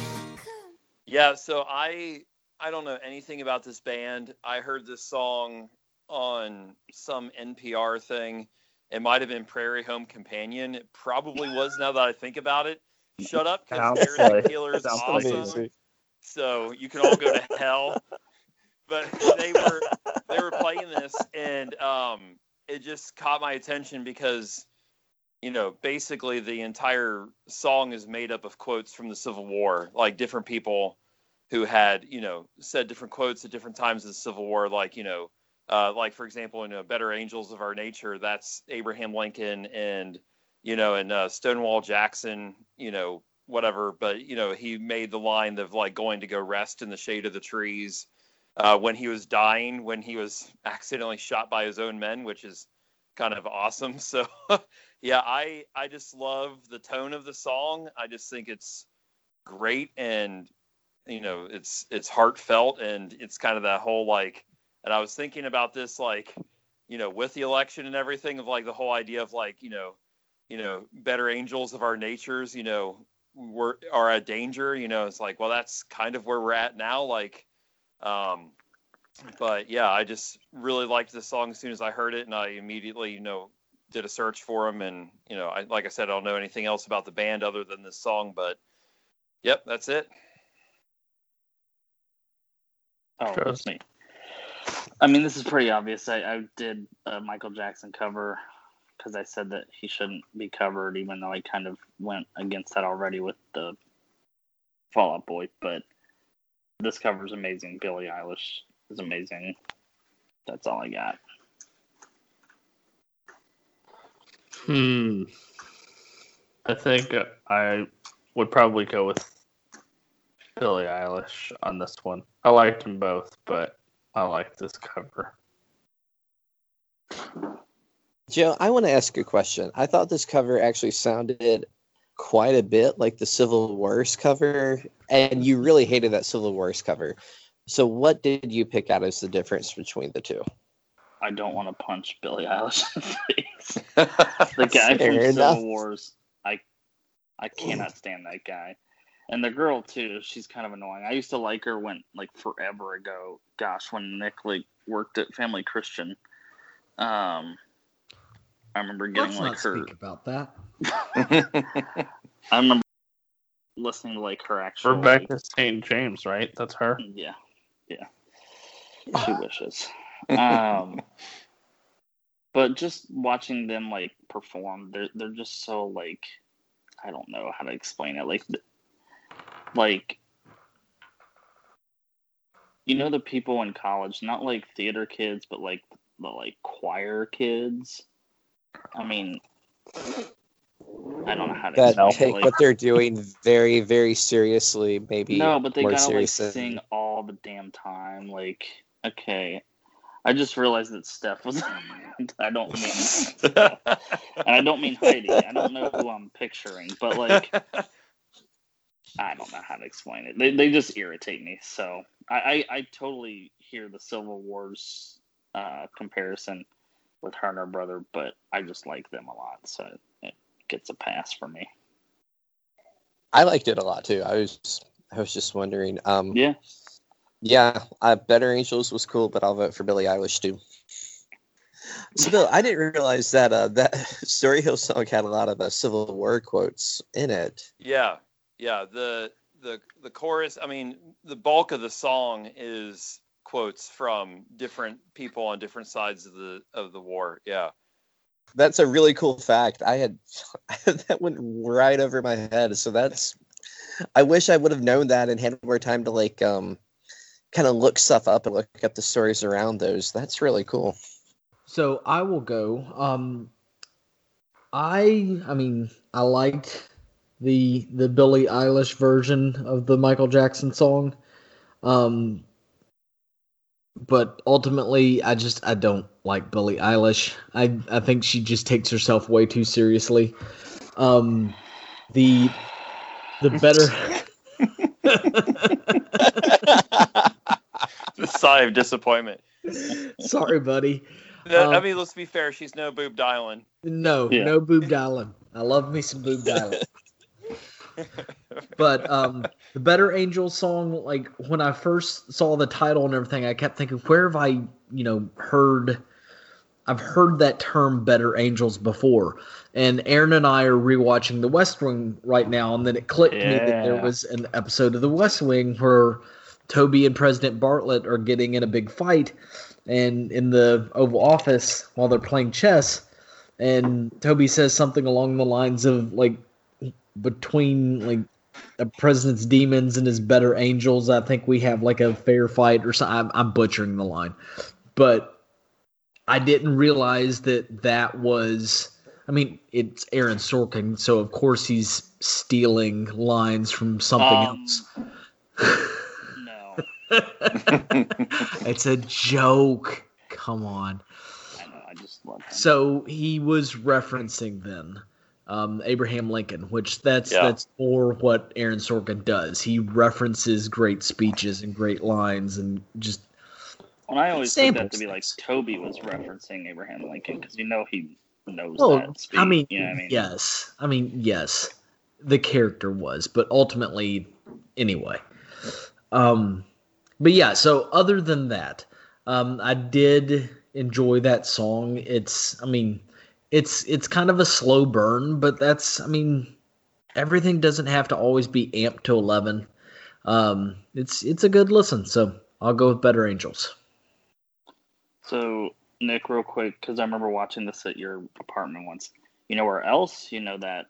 Yeah, so I I don't know anything about this band. I heard this song on some NPR thing. It might have been Prairie Home Companion. It probably was now that I think about it. Shut up, because Sounds Tears like- the Killer is awesome. So you can all go to hell. But they were they were playing this and um it just caught my attention because you know, basically the entire song is made up of quotes from the Civil War, like different people who had, you know, said different quotes at different times of the Civil War, like, you know, uh, like for example, in uh, Better Angels of Our Nature, that's Abraham Lincoln and, you know, and uh, Stonewall Jackson, you know, whatever. But, you know, he made the line of like going to go rest in the shade of the trees uh, when he was dying, when he was accidentally shot by his own men, which is kind of awesome. So, yeah, I I just love the tone of the song. I just think it's great and you know it's it's heartfelt and it's kind of that whole like and I was thinking about this like you know with the election and everything of like the whole idea of like you know you know better angels of our natures you know we're are a danger you know it's like well that's kind of where we're at now like um but yeah i just really liked the song as soon as i heard it and i immediately you know did a search for them and you know I, like i said i don't know anything else about the band other than this song but yep that's it Oh, that's me. I mean, this is pretty obvious. I, I did a Michael Jackson cover because I said that he shouldn't be covered, even though I kind of went against that already with the Fall Out Boy. But this cover is amazing. Billie Eilish is amazing. That's all I got. Hmm. I think I would probably go with Billie Eilish on this one. I liked them both, but I like this cover. Joe, I want to ask you a question. I thought this cover actually sounded quite a bit like the Civil Wars cover, and you really hated that Civil Wars cover. So, what did you pick out as the difference between the two? I don't want to punch Billie Eilish in the face. the guy Fair from enough. Civil Wars, I I cannot stand that guy. And the girl too, she's kind of annoying. I used to like her when like forever ago. Gosh, when Nick like worked at Family Christian. Um I remember getting Let's like not her speak about that. I remember listening to like her actual Rebecca St. James, right? That's her. Yeah, yeah. She wishes. Um, but just watching them like perform, they're they're just so like, I don't know how to explain it. Like, th- like, you know, the people in college, not like theater kids, but like the like choir kids. I mean, I don't know how to That explain it, take like- what they're doing very, very seriously. Maybe no, but they more gotta like than- sing all the damn time. Like, okay, I just realized that Steph was. I don't mean, and I don't mean Heidi. I don't know who I'm picturing, but like, I don't know how to explain it. They they just irritate me. So I I, I totally hear the Civil Wars uh, comparison with her and her brother, but I just like them a lot, so it gets a pass for me. I liked it a lot too. I was, I was just wondering. Um, Yeah. yeah. Uh, Better Angels was cool, but I'll vote for Billie Eilish too. So, Bill, I didn't realize that uh, that Storyhill song had a lot of uh, Civil War quotes in it. Yeah, yeah. The the the chorus. I mean, the bulk of the song is quotes from different people on different sides of the of the war. Yeah. That's a really cool fact. I had that went right over my head. So that's. I wish I would have known that and had more time to like um, kind of look stuff up and look up the stories around those. That's really cool. So I will go. Um, I I mean I liked the the Billie Eilish version of the Michael Jackson song, um, but ultimately I just I don't like Billie Eilish. I I think she just takes herself way too seriously. Um, the the better. The sigh of disappointment. Sorry, buddy. No, I Um, mean, let's be fair. She's no boob dialing. No, Yeah. no boob dialing. I love me some boob dialing. but um the Better Angels song, like when I first saw the title and everything, I kept thinking, where have I, you know, heard I've heard that term Better Angels before. And Aaron and I are rewatching The West Wing right now, and then it clicked me that there was an episode of The West Wing where Toby and President Bartlet are getting in a big fight and in the Oval Office while they're playing chess. And Toby says something along the lines of like between like the president's demons and his better angels, I think we have like a fair fight or something. I'm, I'm butchering the line, but I didn't realize that that was. I mean, it's Aaron Sorkin, so of course he's stealing lines from something Um, else. no. it's a joke. Come on. I know. I just love him. So he was referencing then um, Abraham Lincoln, which that's Yeah. that's more what Aaron Sorkin does. He references great speeches and great lines and just And I always took that to be like Toby was referencing Abraham Lincoln because you know he knows well, that. Speak. I mean, you know I mean? yes, I mean yes, the character was, but ultimately, anyway. Um, but yeah. So other than that, um, I did enjoy that song. It's, I mean, it's it's kind of a slow burn, but that's, I mean, everything doesn't have to always be amped to eleven. Um, it's it's a good listen. So I'll go with Better Angels. So Nick, real quick, because I remember watching this at your apartment once. You know where else you know that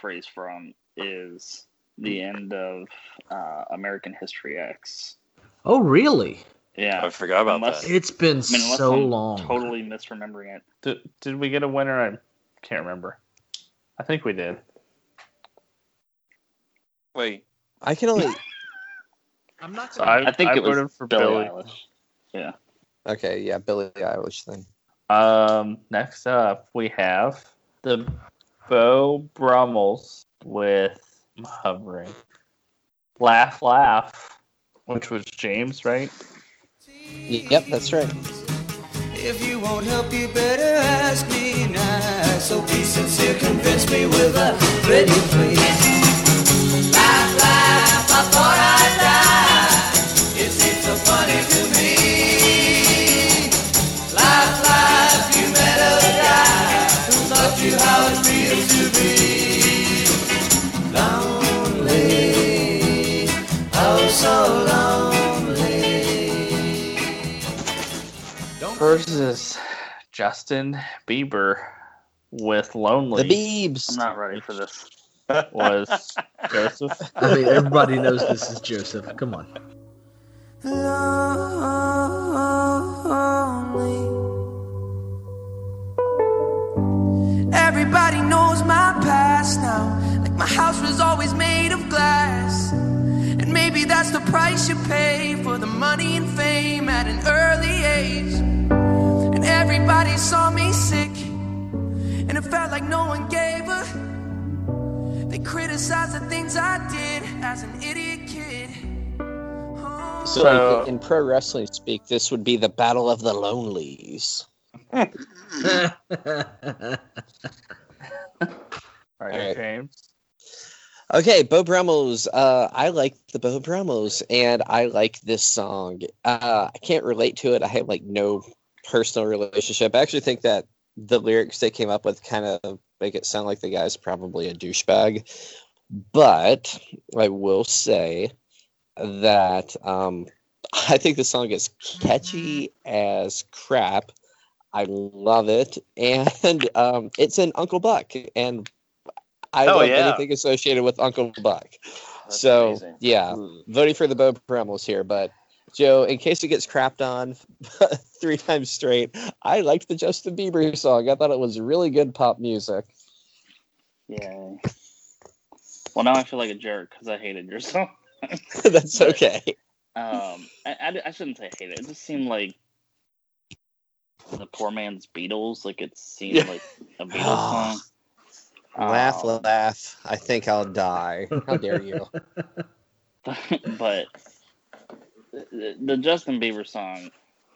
phrase from is the end of uh, American History X. Oh, really? Yeah, I forgot about Unless- that. It's been I mean, so I'm long. Totally misremembering it. Did, did we get a winner? I can't remember. I think we did. Wait, I can only. I'm not. So I, I think I it was voted for Billie Billy. Eilish. Yeah. Okay, yeah, Billie Eilish then. Um, next up, we have the Beau Brummels with I'm hovering. Laugh, laugh, which was James, right? Yep, that's right. If you won't help, you better ask me now. So be sincere, convince me with a pretty please. Life, life, I I. versus Justin Bieber with Lonely. The Biebs. I'm not ready for this. Was Joseph. I mean, everybody knows this is Joseph. Come on. Everybody knows my past now. Like my house was always made of glass. And maybe that's the price you pay for the money and fame at an early age. And everybody saw me sick. And it felt like no one gave a. They criticized the things I did as an idiot kid. So, like, in pro wrestling speak, this would be the Battle of the Lonelies. All right, Alright. James. Okay, Beau Brummels. Uh, I like the Beau Brummels, and I like this song. Uh, I can't relate to it. I have like no personal relationship. I actually think that the lyrics they came up with kind of make it sound like the guy's probably a douchebag. But I will say that um, I think the song is catchy as crap. I love it, and um, it's an Uncle Buck, and I Oh, love yeah. anything associated with Uncle Buck. That's so amazing. yeah, voting for the Beau Brummels here. But Joe, in case it gets crapped on three times straight, I liked the Justin Bieber song. I thought it was really good pop music. Yeah. Well, now I feel like a jerk because I hated your song. That's okay. Um, I, I, I shouldn't say hate it. It just seemed like the poor man's Beatles. Like it seemed Yeah. like a Beatles song. laugh, Um, laugh. I think I'll die. How dare you? but the, the Justin Bieber song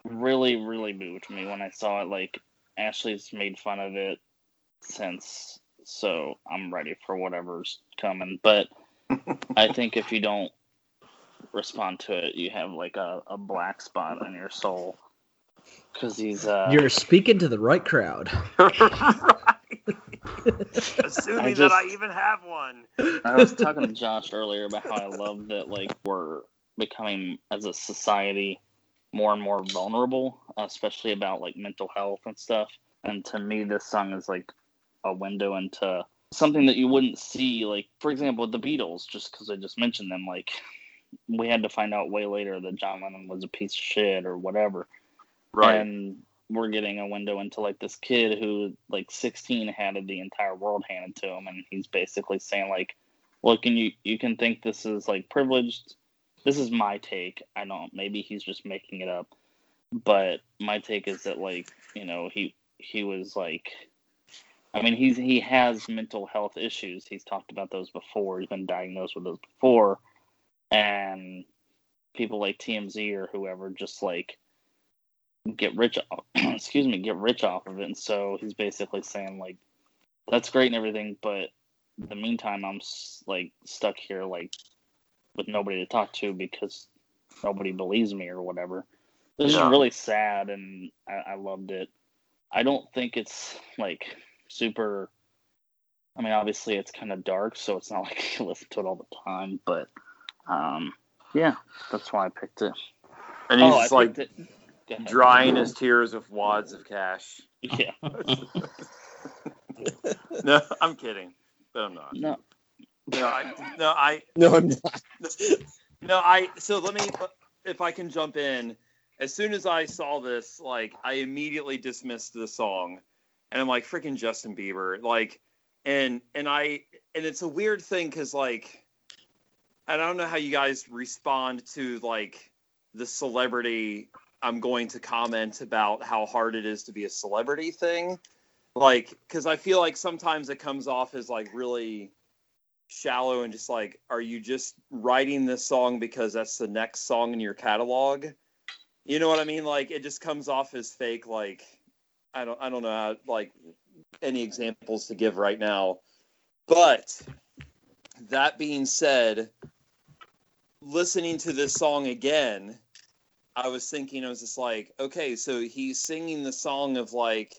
really, really moved me when I saw it. Like Ashley's made fun of it since, so I'm ready for whatever's coming. But I think if you don't respond to it, you have like a, a black spot on your soul. Because he's uh, You're speaking to the right crowd. Assuming I that I even have one. I was talking to Josh earlier about how I love that like we're becoming as a society more and more vulnerable, uh, especially about like mental health and stuff. And to me, this song is like a window into something that you wouldn't see. Like for example, the Beatles, just because I just mentioned them, like we had to find out way later that John Lennon was a piece of shit or whatever. Right. And we're getting a window into like this kid who like 16 had the entire world handed to him and he's basically saying like look and you you can think this is like privileged this is my take. I don't maybe he's just making it up but my take is that like you know he he was like i mean he's he has mental health issues. He's talked about those before. He's been diagnosed with those before. And people like tmz or whoever just like get rich excuse me get rich off of it. And so he's basically saying like that's great and everything but the meantime i'm like stuck here like with nobody to talk to because nobody believes me or whatever this Yeah. is really sad and I, I loved it i don't think it's like super i mean obviously it's kind of dark so it's not like you listen to it all the time but um yeah that's why i picked it And Oh, he's I like picked it- Go ahead. drying his tears with wads of cash. yeah No, I'm kidding, but I'm not. no No, I, no, I, No, I'm not. no, I. So let me, if I can jump in. As soon as I saw this, like, I immediately dismissed the song, and I'm like, freaking Justin Bieber, like, and and I, and it's a weird thing because like, I don't know how you guys respond to like the celebrity. I'm going to comment about how hard it is to be a celebrity thing, like, because I feel like sometimes it comes off as like really shallow and just like, are you just writing this song because that's the next song in your catalog? You know what I mean? Like it just comes off as fake. Like I don't I don't know how, like any examples to give right now. But that being said, listening to this song again, I was thinking I was just like, okay, so he's singing the song of like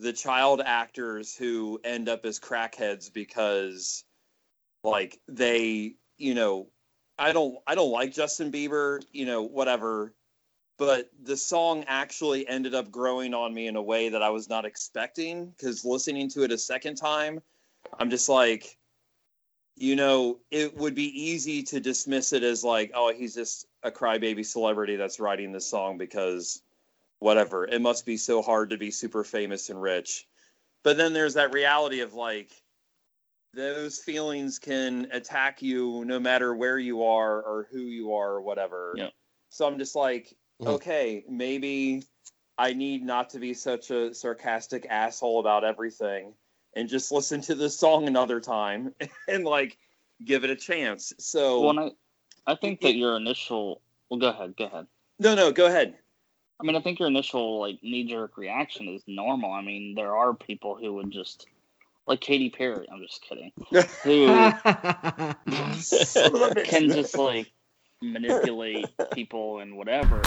the child actors who end up as crackheads because like they you know i don't i don't like justin bieber you know whatever but the song actually ended up growing on me in a way that I was not expecting because listening to it a second time, I'm just like, you know, it would be easy to dismiss it as like, oh, he's just a crybaby celebrity that's writing this song because whatever. It must be so hard to be super famous and rich. But then there's that reality of like, those feelings can attack you no matter where you are or who you are or whatever. Yeah. So I'm just like, mm-hmm. okay, maybe I need not to be such a sarcastic asshole about everything and just listen to this song another time and like give it a chance. So Well, I, I think that your initial. Well, go ahead. Go ahead. no, no, go ahead. I mean, I think your initial like knee jerk reaction is normal. I mean, there are people who would just like Katy Perry. I'm just kidding. Who can just like manipulate people and whatever.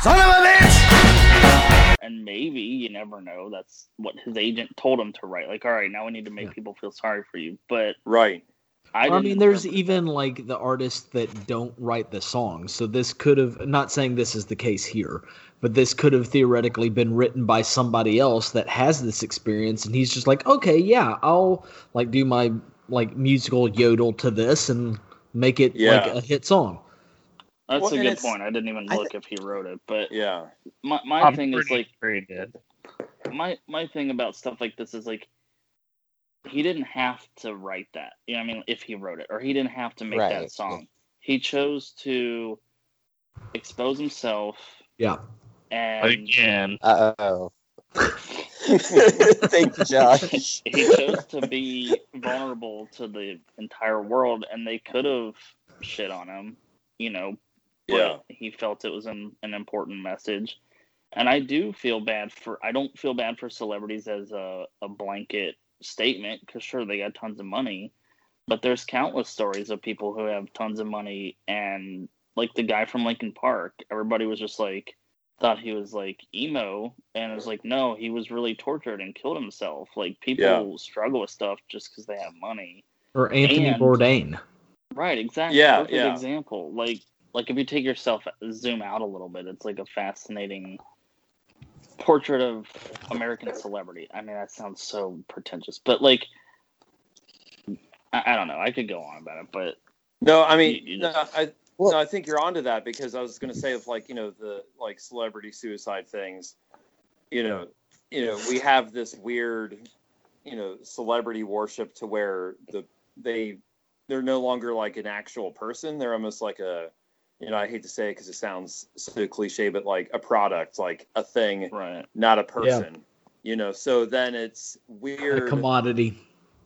Son of a bitch! And maybe you never know. That's what his agent told him to write. Like, all right, now we need to make people feel sorry for you. But right, I, I, mean, there's remember- even like the artists that don't write the songs. So this could have, not saying this is the case here, but this could have theoretically been written by somebody else that has this experience, and he's just like, okay, yeah, I'll like do my like musical yodel to this and make it Yeah. like a hit song. That's Well, a good point. I didn't even I look if he wrote it, but Yeah. my my I'm thing is like sure he did. my my thing about stuff like this is like he didn't have to write that. You know, I mean, if he wrote it, or he didn't have to make Right, that song. He chose to expose himself Yeah. and Again. Uh oh. Thank you, Josh. he chose to be vulnerable to the entire world, and they could have shit on him, you know. But Yeah. he felt it was an, an important message, and I do feel bad for. I don't feel bad for celebrities as a, a blanket statement because sure they got tons of money, but there's countless stories of people who have tons of money and like the guy from Linkin Park. Everybody was just like thought he was like emo and it was like no he was really tortured and killed himself like people Yeah. struggle with stuff just because they have money Or Anthony And- Bourdain. right exactly Yeah, perfect yeah. example like like if you take yourself zoom out a little bit it's like a fascinating portrait of american celebrity i mean that sounds so pretentious but like i, I don't know i could go on about it but No, I mean, You- you no, I, Well- no, I think you're onto that because I was going to say of like you know the like celebrity suicide things, you know, you know we have this weird, you know, celebrity worship to where the they they're no longer like an actual person. They're almost like a, you know, I hate to say it because it sounds so cliche, but like a product, like a thing, right not a person. You know, so then it's weird. A weird. commodity.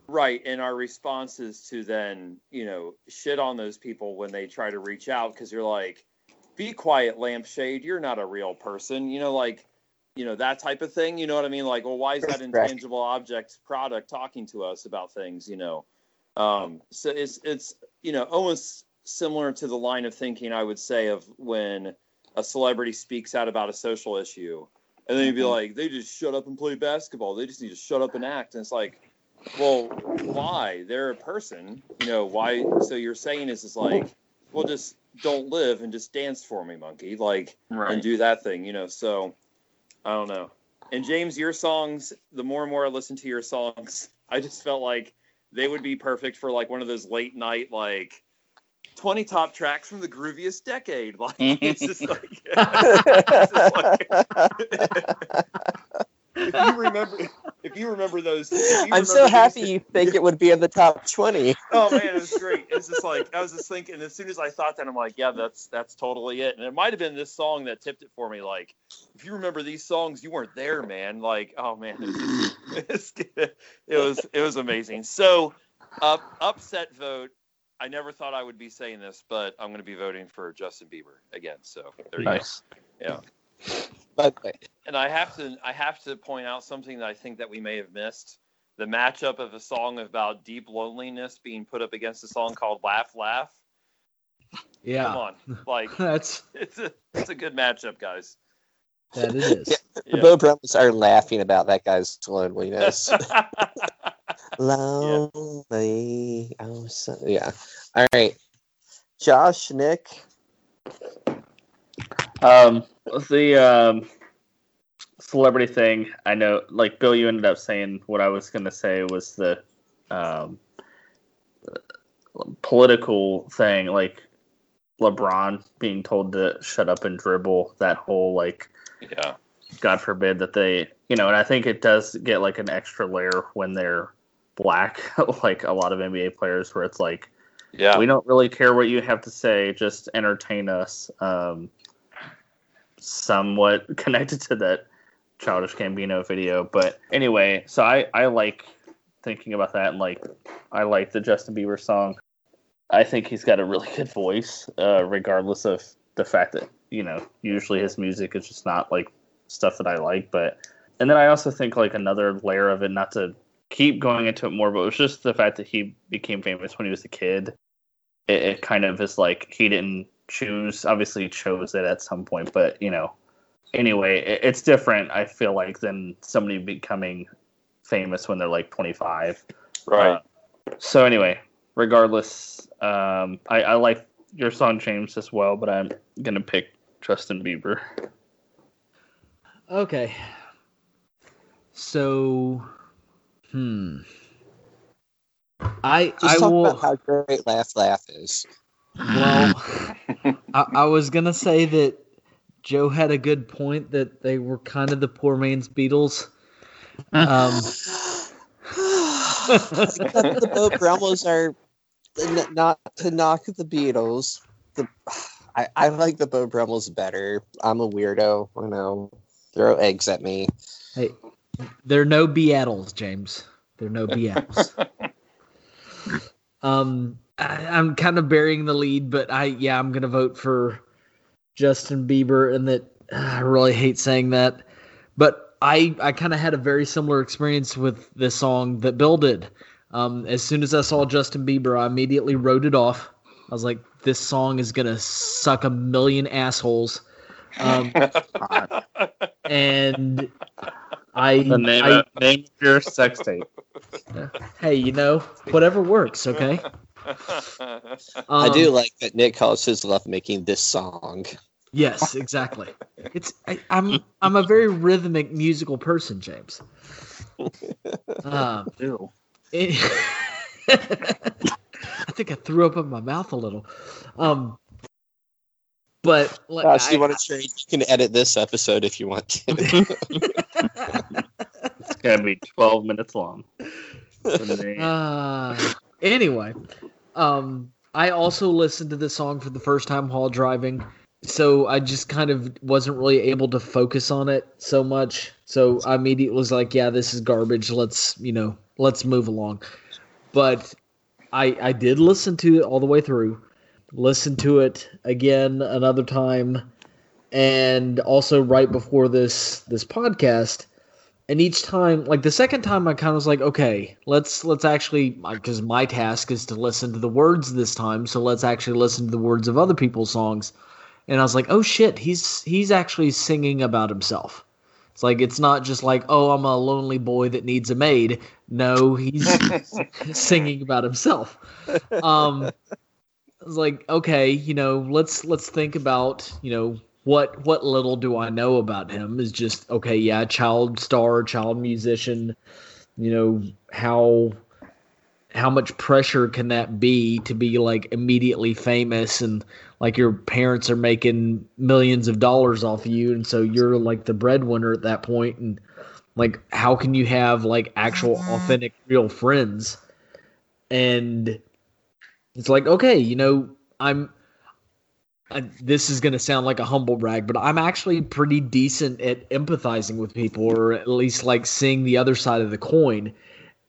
Right, and our response is to then, you know, shit on those people when they try to reach out because you're like, be quiet, lampshade, you're not a real person, you know, like, you know, that type of thing. You know what I mean? Like, well, why is that intangible object product talking to us about things? You know, um, so it's it's you know almost similar to the line of thinking I would say of when a celebrity speaks out about a social issue, and then you'd be mm-hmm. like, they just shut up and play basketball. They just need to shut up and act. And it's like, well, why? They're a person, you know. Why? So you're saying is is like, well, just don't live and just dance for me, monkey, like, right and do that thing, you know. So I don't know. And James, your songs, the more and more I listen to your songs, I just felt like they would be perfect for like one of those late night like 20 top tracks from the grooviest decade. Like it's just like, it's just like if you remember if you remember those you I'm so happy you think it would be in the top 20. oh man, it was great. It's just like I was just thinking. As soon as I thought that, I'm like, yeah, that's that's totally it. And it might have been this song that tipped it for me. Like, if you remember these songs, you weren't there, man. Like, oh man, it was, it was it was amazing. So, up upset vote. I never thought I would be saying this, but I'm going to be voting for Justin Bieber again. So there you Nice. go. Yeah. But And I have to I have to point out something that I think that we may have missed. The matchup of a song about deep loneliness being put up against a song called Laugh Laugh. Yeah. Come on. Like That's it's a it's a good matchup, guys. that it is. the Yeah. Beau Brummels are laughing about that guy's loneliness. Lonely. Oh, so, yeah. All right. Josh, Nick. Um, the um, celebrity thing, I know, like Bill, you ended up saying what I was going to say was the um, political thing, like LeBron being told to shut up and dribble. That whole like, Yeah. God forbid that they, you know, and I think it does get like an extra layer when they're black, like a lot of NBA players, where it's like, Yeah. we don't really care what you have to say, just entertain us. Um, somewhat connected to that childish Gambino video, but anyway, so I I like thinking about that and like I like the Justin Bieber song. I think he's got a really good voice, uh, regardless of the fact that you know usually his music is just not like stuff that I like. But and then I also think like another layer of it, not to keep going into it more, but it was just the fact that he became famous when he was a kid. It, it kind of is like he didn't choose. Obviously, he chose it at some point, but you know, anyway, it, it's different. I feel like than somebody becoming famous when they're like 25. Right. Uh, so anyway, regardless, um, I, I like your song James as well, but I'm gonna pick Justin Bieber. Okay. So, hmm. I Just I talk will. about how great Laugh Laugh is. Well, I, I was gonna say that Joe had a good point that they were kind of the poor man's Beatles. Um, Except the Beau Brummels are not to knock the Beatles. The I, I like the Beau Brummels better. I'm a weirdo. I know. Throw eggs at me. hey, there are no Beatles, James. There are no Beatles. um, I, I'm kind of burying the lead, but I yeah, I'm gonna vote for Justin Bieber, and that I really hate saying that, but I I kind of had a very similar experience with this song that Bill did. Um, as soon as I saw Justin Bieber, I immediately wrote it off. I was like, this song is gonna suck a million assholes. Um, and I, The name I of, name of your sex tape. hey, you know, whatever works, okay? I do Um, like that Nick calls his love making this song. Yes, exactly. It's I, I'm I'm a very rhythmic musical person, James. Um, Ew. it- I think I threw up in my mouth a little. Um, but like, Gosh, you I- want to trade? You can edit this episode if you want to. It's gonna be 12 minutes long. Uh, anyway, um, I also listened to this song for the first time while driving, so I just kind of wasn't really able to focus on it so much. So I immediately was like, "Yeah, this is garbage. Let's you know, let's move along." But I I did listen to it all the way through, listen to it again another time, and also right before this this podcast and each time like the second time i kind of was like okay let's let's actually because my task is to listen to the words this time so let's actually listen to the words of other people's songs. And i was like oh shit he's he's actually singing about himself. It's like it's not just like oh i'm a lonely boy that needs a maid. No he's singing about himself. Um I was like, okay, you know, let's let's think about, you know, what what little do I know about him is just okay, yeah, child star, child musician, you know, how how much pressure can that be to be like immediately famous and like your parents are making millions of dollars off of you and so you're like the breadwinner at that point and like how can you have like actual authentic real friends? And it's like okay you know i'm I, this is going to sound like a humble brag but i'm actually pretty decent at empathizing with people or at least like seeing the other side of the coin.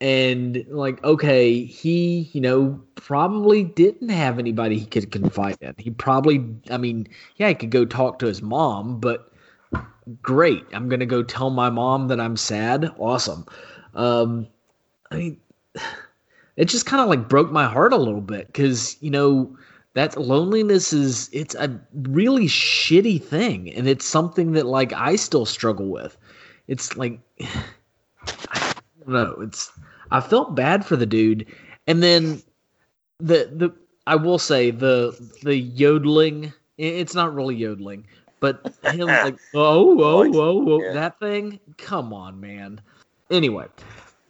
And like okay he you know probably didn't have anybody he could confide in. He probably i mean yeah he could go talk to his mom but great. I'm going to go tell my mom that i'm sad. Awesome. Um i mean it just kind of like broke my heart a little bit because you know that loneliness is it's a really shitty thing and it's something that like i still struggle with it's like i don't know it's i felt bad for the dude and then the the i will say the the yodeling it's not really yodeling But him like, oh, whoa, Like, whoa, whoa, yeah. that thing? Come on, man. Anyway,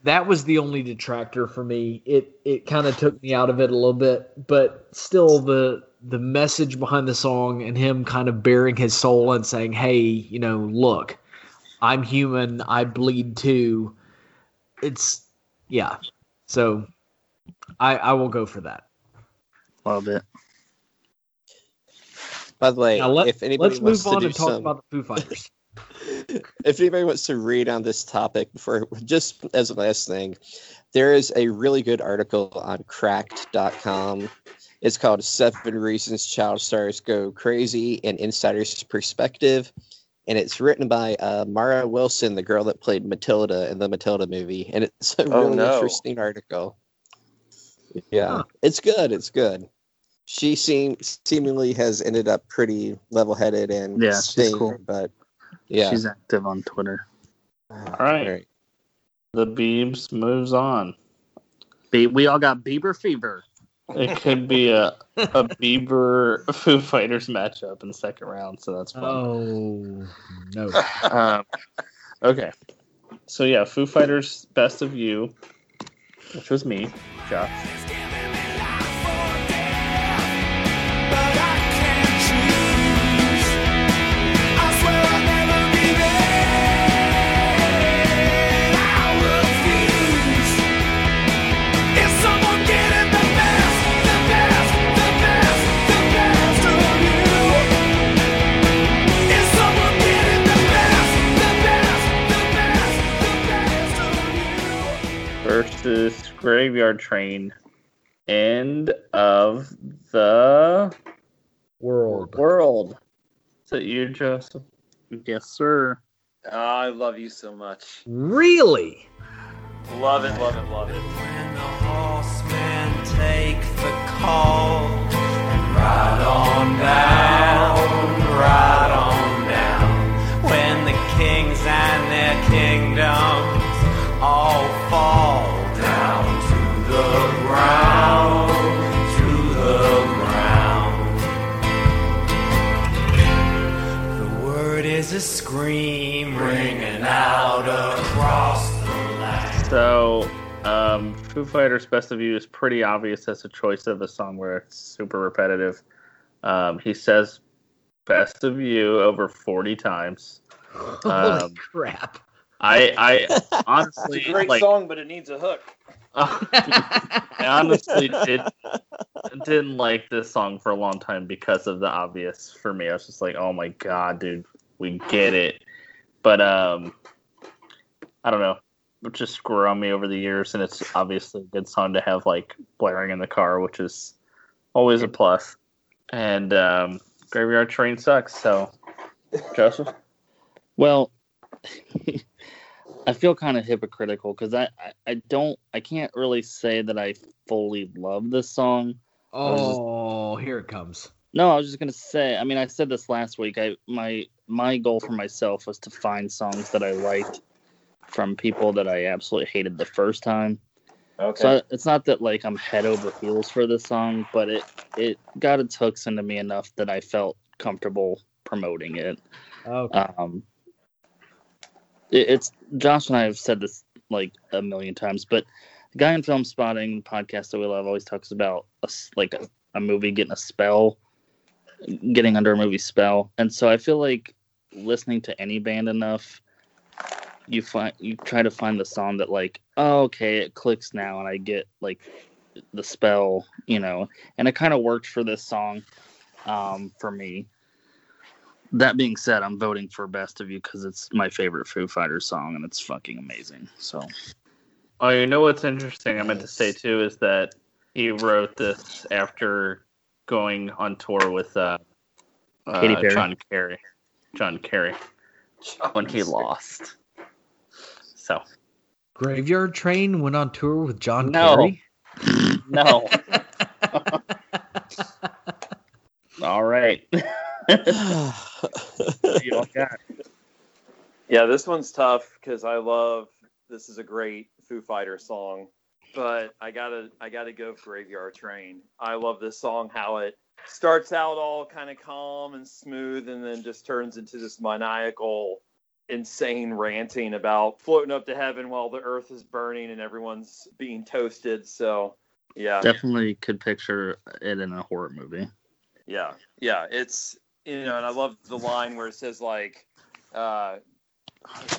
that was the only detractor for me. It it kind of took me out of it a little bit, but still the the message behind the song and him kind of bearing his soul and saying, "Hey, you know, look, I'm human. I bleed too." It's yeah. So I I will go for that. Love it. By the way, let, if anybody let's wants move on to talk some, about the Foo Fighters. If anybody wants to read on this topic before just as a last thing there is a really good article on cracked.com it's called seven reasons child stars go crazy an insider's perspective and it's written by uh, mara wilson the girl that played matilda in the matilda movie and it's a Oh, really no. interesting article yeah Huh. it's good it's good she seem seemingly has ended up pretty level-headed and Yeah, she's sane, cool. but yeah She's active on Twitter. All right. Right. The Beebs moves on. Be- we all got Bieber fever. It could be a a Bieber Foo Fighters matchup in the second round, so that's fun. Oh no. Um, okay. So yeah, Foo Fighters Best of You, which was me, Josh. Versus Graveyard Train. End of the World. world. Is it you, Joseph? Yes, sir. Oh, I love you so much. Really? Love it, love it, love it. When the horsemen take the call, and ride on down, ride on down. When the kings and their kingdoms all fall a scream ringing out across the land. So, um, Foo Fighters Best of You is pretty obvious as a choice of a song where it's super repetitive. Um, he says Best of You over 40 times. Holy Um, crap. I, I honestly, It's a great like, song, but it needs a hook. I honestly did, didn't like this song for a long time because of the obvious for me. I was just like, oh my god, dude, we get it. But um, I don't know. It just grew on me over the years, and it's obviously a good song to have like blaring in the car, which is always a plus. And um, Graveyard Train sucks. So, Joseph, Well, I feel kind of hypocritical because I, I, I don't I can't really say that I fully love this song. Oh, here it comes. No, I was just gonna say. I mean, I said this last week. I my my goal for myself was to find songs that I liked from people that I absolutely hated the first time. Okay. So I, it's not that like I'm head over heels for this song, but it it got its hooks into me enough that I felt comfortable promoting it. Okay. Um, it, it's Josh and I have said this like a million times, but the guy in Filmspotting podcast that we love always talks about a, s- like a, a movie getting a spell, getting under a movie spell, and so I feel like listening to any band enough, you find you try to find the song that like oh okay it clicks now and I get like the spell you know, and it kind of worked for this song um, for me that being said, I'm voting for Best of You because it's my favorite Foo Fighters song and it's fucking amazing. So Oh, you know what's interesting? I meant to say too is that he wrote this after going on tour with uh, uh, Katy Perry. John Kerry. John Kerry when he lost. So Graveyard Train went on tour with John No. Kerry. no. All right. you all got. Yeah, this one's tough because I love. This is a great Foo Fighter song, but I gotta I gotta go Graveyard Train. I love this song. How it starts out all kind of calm and smooth, and then just turns into this maniacal, insane ranting about floating up to heaven while the earth is burning and everyone's being toasted. So, yeah, Definitely could picture it in a horror movie. yeah, yeah. It's you know, and I love the line where it says like, uh,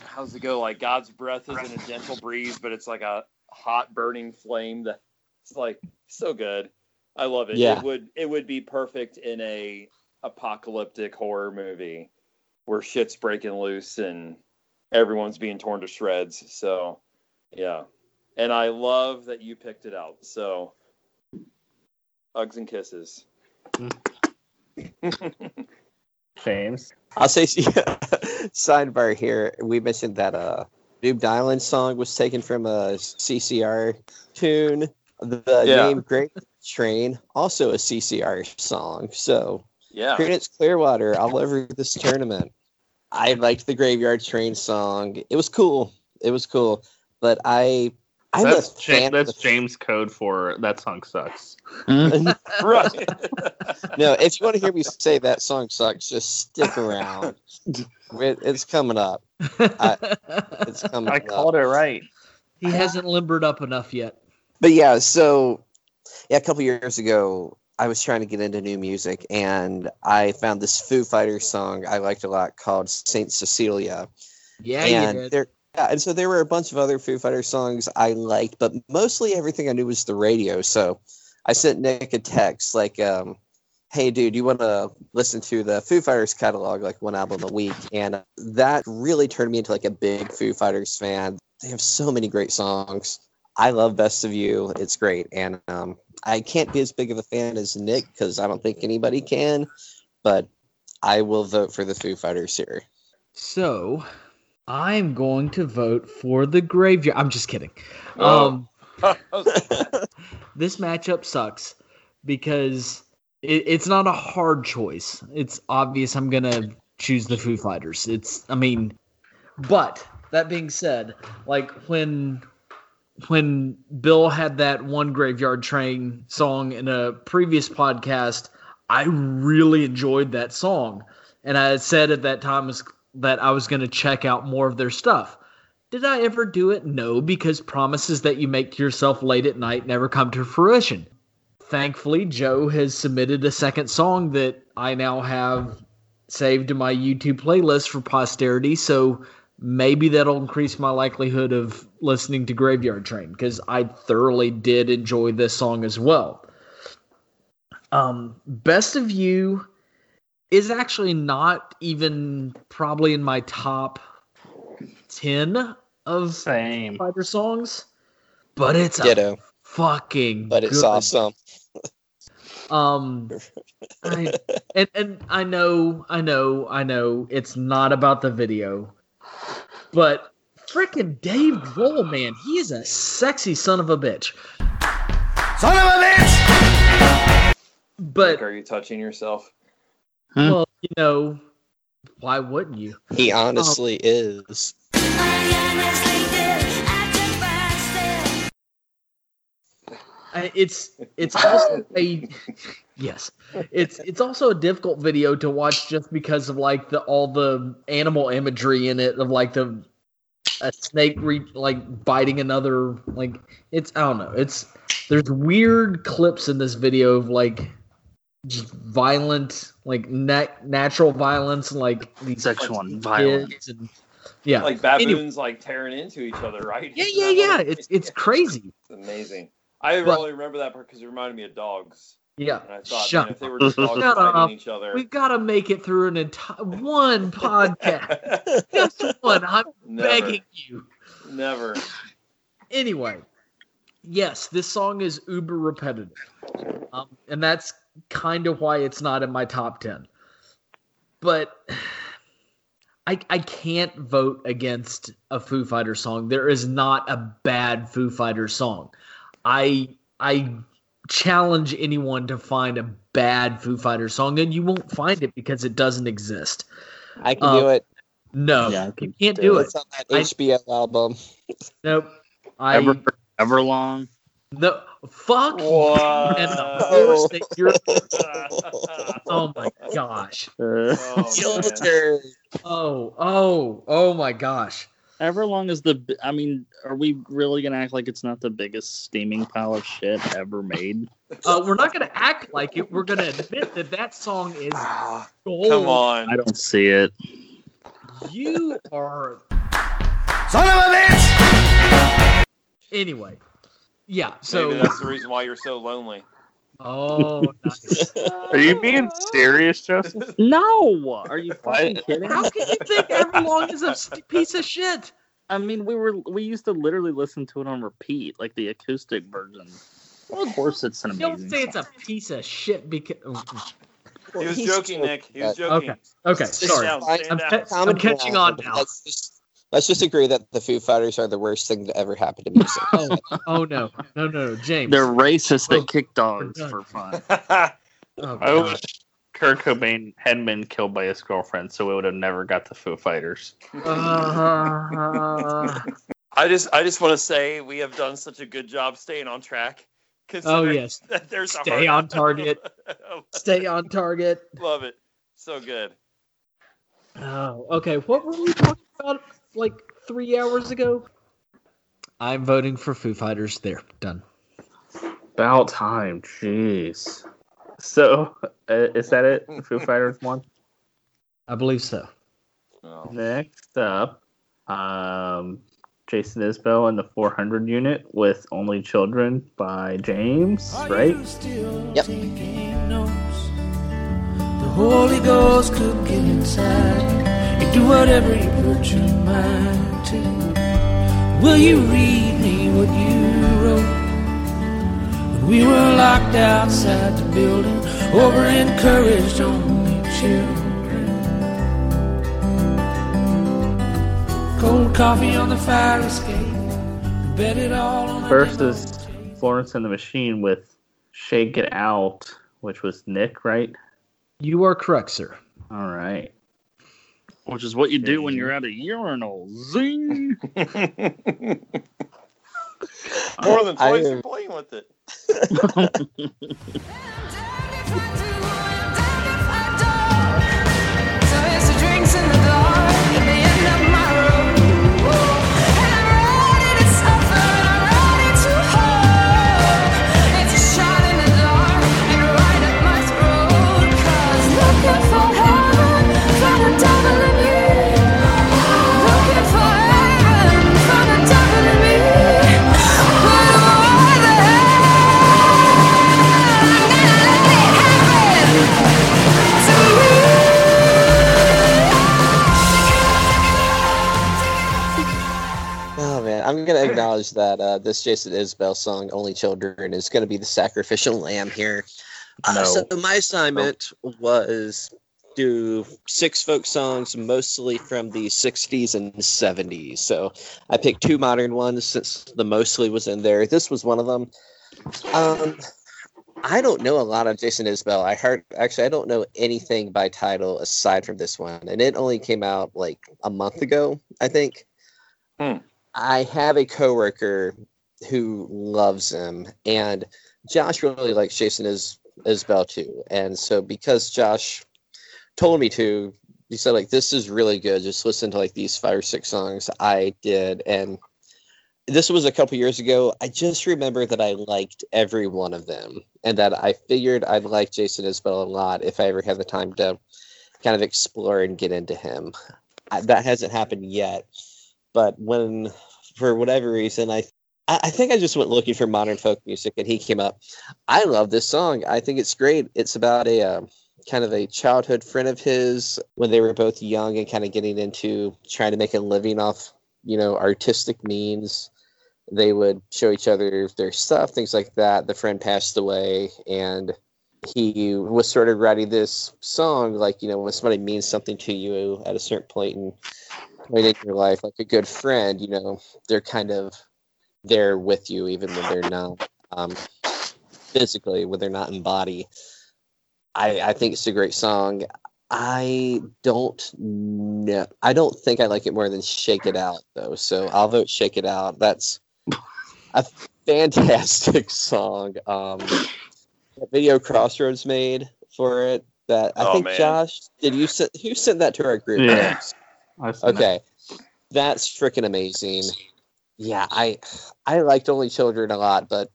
how's it go? Like God's breath isn't a gentle breeze, but it's like a hot burning flame. That it's like so good. I love it. Yeah. It would it would be perfect in a apocalyptic horror movie where shit's breaking loose and everyone's being torn to shreds. So yeah. And I love that you picked it out. So hugs and kisses. James. I'll say sidebar here. We mentioned that uh Noob Island song was taken from a CCR tune. The Yeah. name Great Train, also a CCR song. So Yeah. Creedence Clearwater all over this tournament. I liked the Graveyard Train song. It was cool. It was cool. But I I'm that's a Ja- fan that's of James code for that song sucks. Hmm? right. no, if you want to hear me say that song sucks, just stick around. It- it's coming up. I, it's coming I up. called it right. He hasn't limbered up enough yet. But yeah, so yeah, a couple years ago, I was trying to get into new music, and I found this Foo Fighters song I liked a lot called Saint Cecilia. Yeah, and there, yeah, and so there were a bunch of other Foo Fighters songs I liked, but mostly everything I knew was the radio. So I sent Nick a text like, um, "Hey, dude, you want to listen to the Foo Fighters catalog, like one album a week?" And that really turned me into like a big Foo Fighters fan. They have so many great songs. I love Best of You. It's great, and um, I can't be as big of a fan as Nick because I don't think anybody can, but I will vote for the Foo Fighters here. So, I'm going to vote for the graveyard. I'm just kidding. Oh. Um, this matchup sucks because it, it's not a hard choice. It's obvious I'm gonna choose the Foo Fighters. It's, I mean, but that being said, like when when Bill had that one Graveyard Train song in a previous podcast, I really enjoyed that song, and I said at that time that I was going to check out more of their stuff. Did I ever do it? No, because promises that you make to yourself late at night never come to fruition. Thankfully, Joe has submitted a second song that I now have saved to my YouTube playlist for posterity. So maybe that'll increase my likelihood of listening to Graveyard Train because I thoroughly did enjoy this song as well. Um, Best of You is actually not even probably in my top 10 of Same. fighter songs, but it's a fucking But it's good awesome. Um, I, and and I know, I know, I know, it's not about the video, but freaking Dave Grohl, man, he is a sexy son of a bitch. Son of a bitch! But Are you touching yourself? well, you know, why wouldn't you? He honestly is. It's it's also a yes it's it's also a difficult video to watch just because of like the all the animal imagery in it of like the a snake re, like biting another like it's i don't know it's there's weird clips in this video of like just violent like nat- natural violence and like these Sexual like, and violent. and yeah Like Anyway. baboons like tearing into each other, right? yeah yeah yeah it's it's crazy It's amazing. I But- really remember that part because it reminded me of dogs. yeah And I thought, Shut man, if they were just dogs Shut fighting up. each other. We've got to make it through an entire one podcast. Just one. I'm Never. begging you. Never. Anyway, yes, this song is uber repetitive, um, and that's kind of why it's not in my top ten. But I I can't vote against a Foo Fighters song. There is not a bad Foo Fighters song. I I challenge anyone to find a bad Foo Fighters song, and you won't find it because it doesn't exist. I can Um, do it. No, Yeah, I you can can't do do It's it. on that I- HBO album. Nope. I Ever, Everlong. The fuck and the horse that you're. Oh my gosh. Oh, Oh, oh, oh my gosh. Everlong is the. I mean, are we really gonna act like it's not the biggest steaming pile of shit ever made? Uh, we're not gonna act like it. We're gonna admit that that song is gold. Come on. I don't see it. You are Son of a bitch! anyway. Yeah. Maybe So. that's the reason why you're so lonely. Oh, nice. Are you being serious, Joseph? No, are you fucking kidding? How can you think Everlong is a piece of shit? I mean, we were we used to literally listen to it on repeat, like the acoustic version. Of course, it's an Don't amazing. say it's a piece of shit because. Oh, oh. He was joking, Nick. He was joking. Okay. Okay. Sorry. down, Fine. stand I'm, I'm catching on now. Let's just, let's just agree that the Foo Fighters are the worst thing to ever happen to music. Oh, oh no, no, no, no, James. They're racist Oh, that kick dogs for fun. Oh, I wish Kurt Cobain had been killed by his girlfriend, so we would have never got the Foo Fighters. Uh, I just, I just want to say we have done such a good job staying on track. oh yes. there's Stay on target. Stay on target. Love it. So good. Oh, okay. What were we talking about like three hours ago? I'm voting for Foo Fighters. There, done. About time, jeez. So, uh, is that it? Foo Fighters one. I believe so. Oh. Next up, um, Jason Isbell and the 400 unit with Only Children by James, right? Yep. The Holy Ghost could get inside. You do whatever you put your mind to. Will you read me what you wrote? When we were locked outside the building, over encouraged only children. Cold coffee on the fire escape. Bet it all on the First is Florence and the Machine with Shake It Out, which was Nick, right? You are correct, sir. All right. Which is what you do when you're at a urinal. Zing! More than twice am- you're playing with it. I'm gonna acknowledge that uh, this Jason Isbell song, "Only Children," is gonna be the sacrificial lamb here. Uh, No. So my assignment was do six folk songs, mostly from the '60s and '70s. So I picked two modern ones since the mostly was in there. This was one of them. Um, I don't know a lot of Jason Isbell. I heard actually I don't know anything by title aside from this one, and it only came out like a month ago, I think. Hmm. I have a coworker who loves him, and Josh really likes Jason Is Isbell too. And so because Josh told me to, he said like this is really good. Just listen to like these five or six songs. I did, and this was a couple years ago. I just remember that I liked every one of them, and that I figured I'd like Jason Isbell a lot if I ever had the time to kind of explore and get into him. I, that hasn't happened yet, but when for whatever reason I I think I just went looking for modern folk music and he came up. I love this song. I think it's great. It's about a um, kind of a childhood friend of his when they were both young and kind of getting into trying to make a living off, you know, artistic means. They would show each other their stuff, things like that. The friend passed away and he was sort of writing this song like, you know, when somebody means something to you at a certain point in point in your life, like a good friend, you know, they're kind of there with you even when they're not um, physically, when they're not in body. I, I think it's a great song. I don't know. I don't think I like it more than Shake It Out though. So I'll vote Shake It Out. That's a fantastic song. Um, the video Crossroads made for it. That I Oh, think man. Josh did you send who sent that to our group? Yeah. Alex? I seen it. Okay, that's freaking amazing. Yeah, I I liked Only Children a lot, but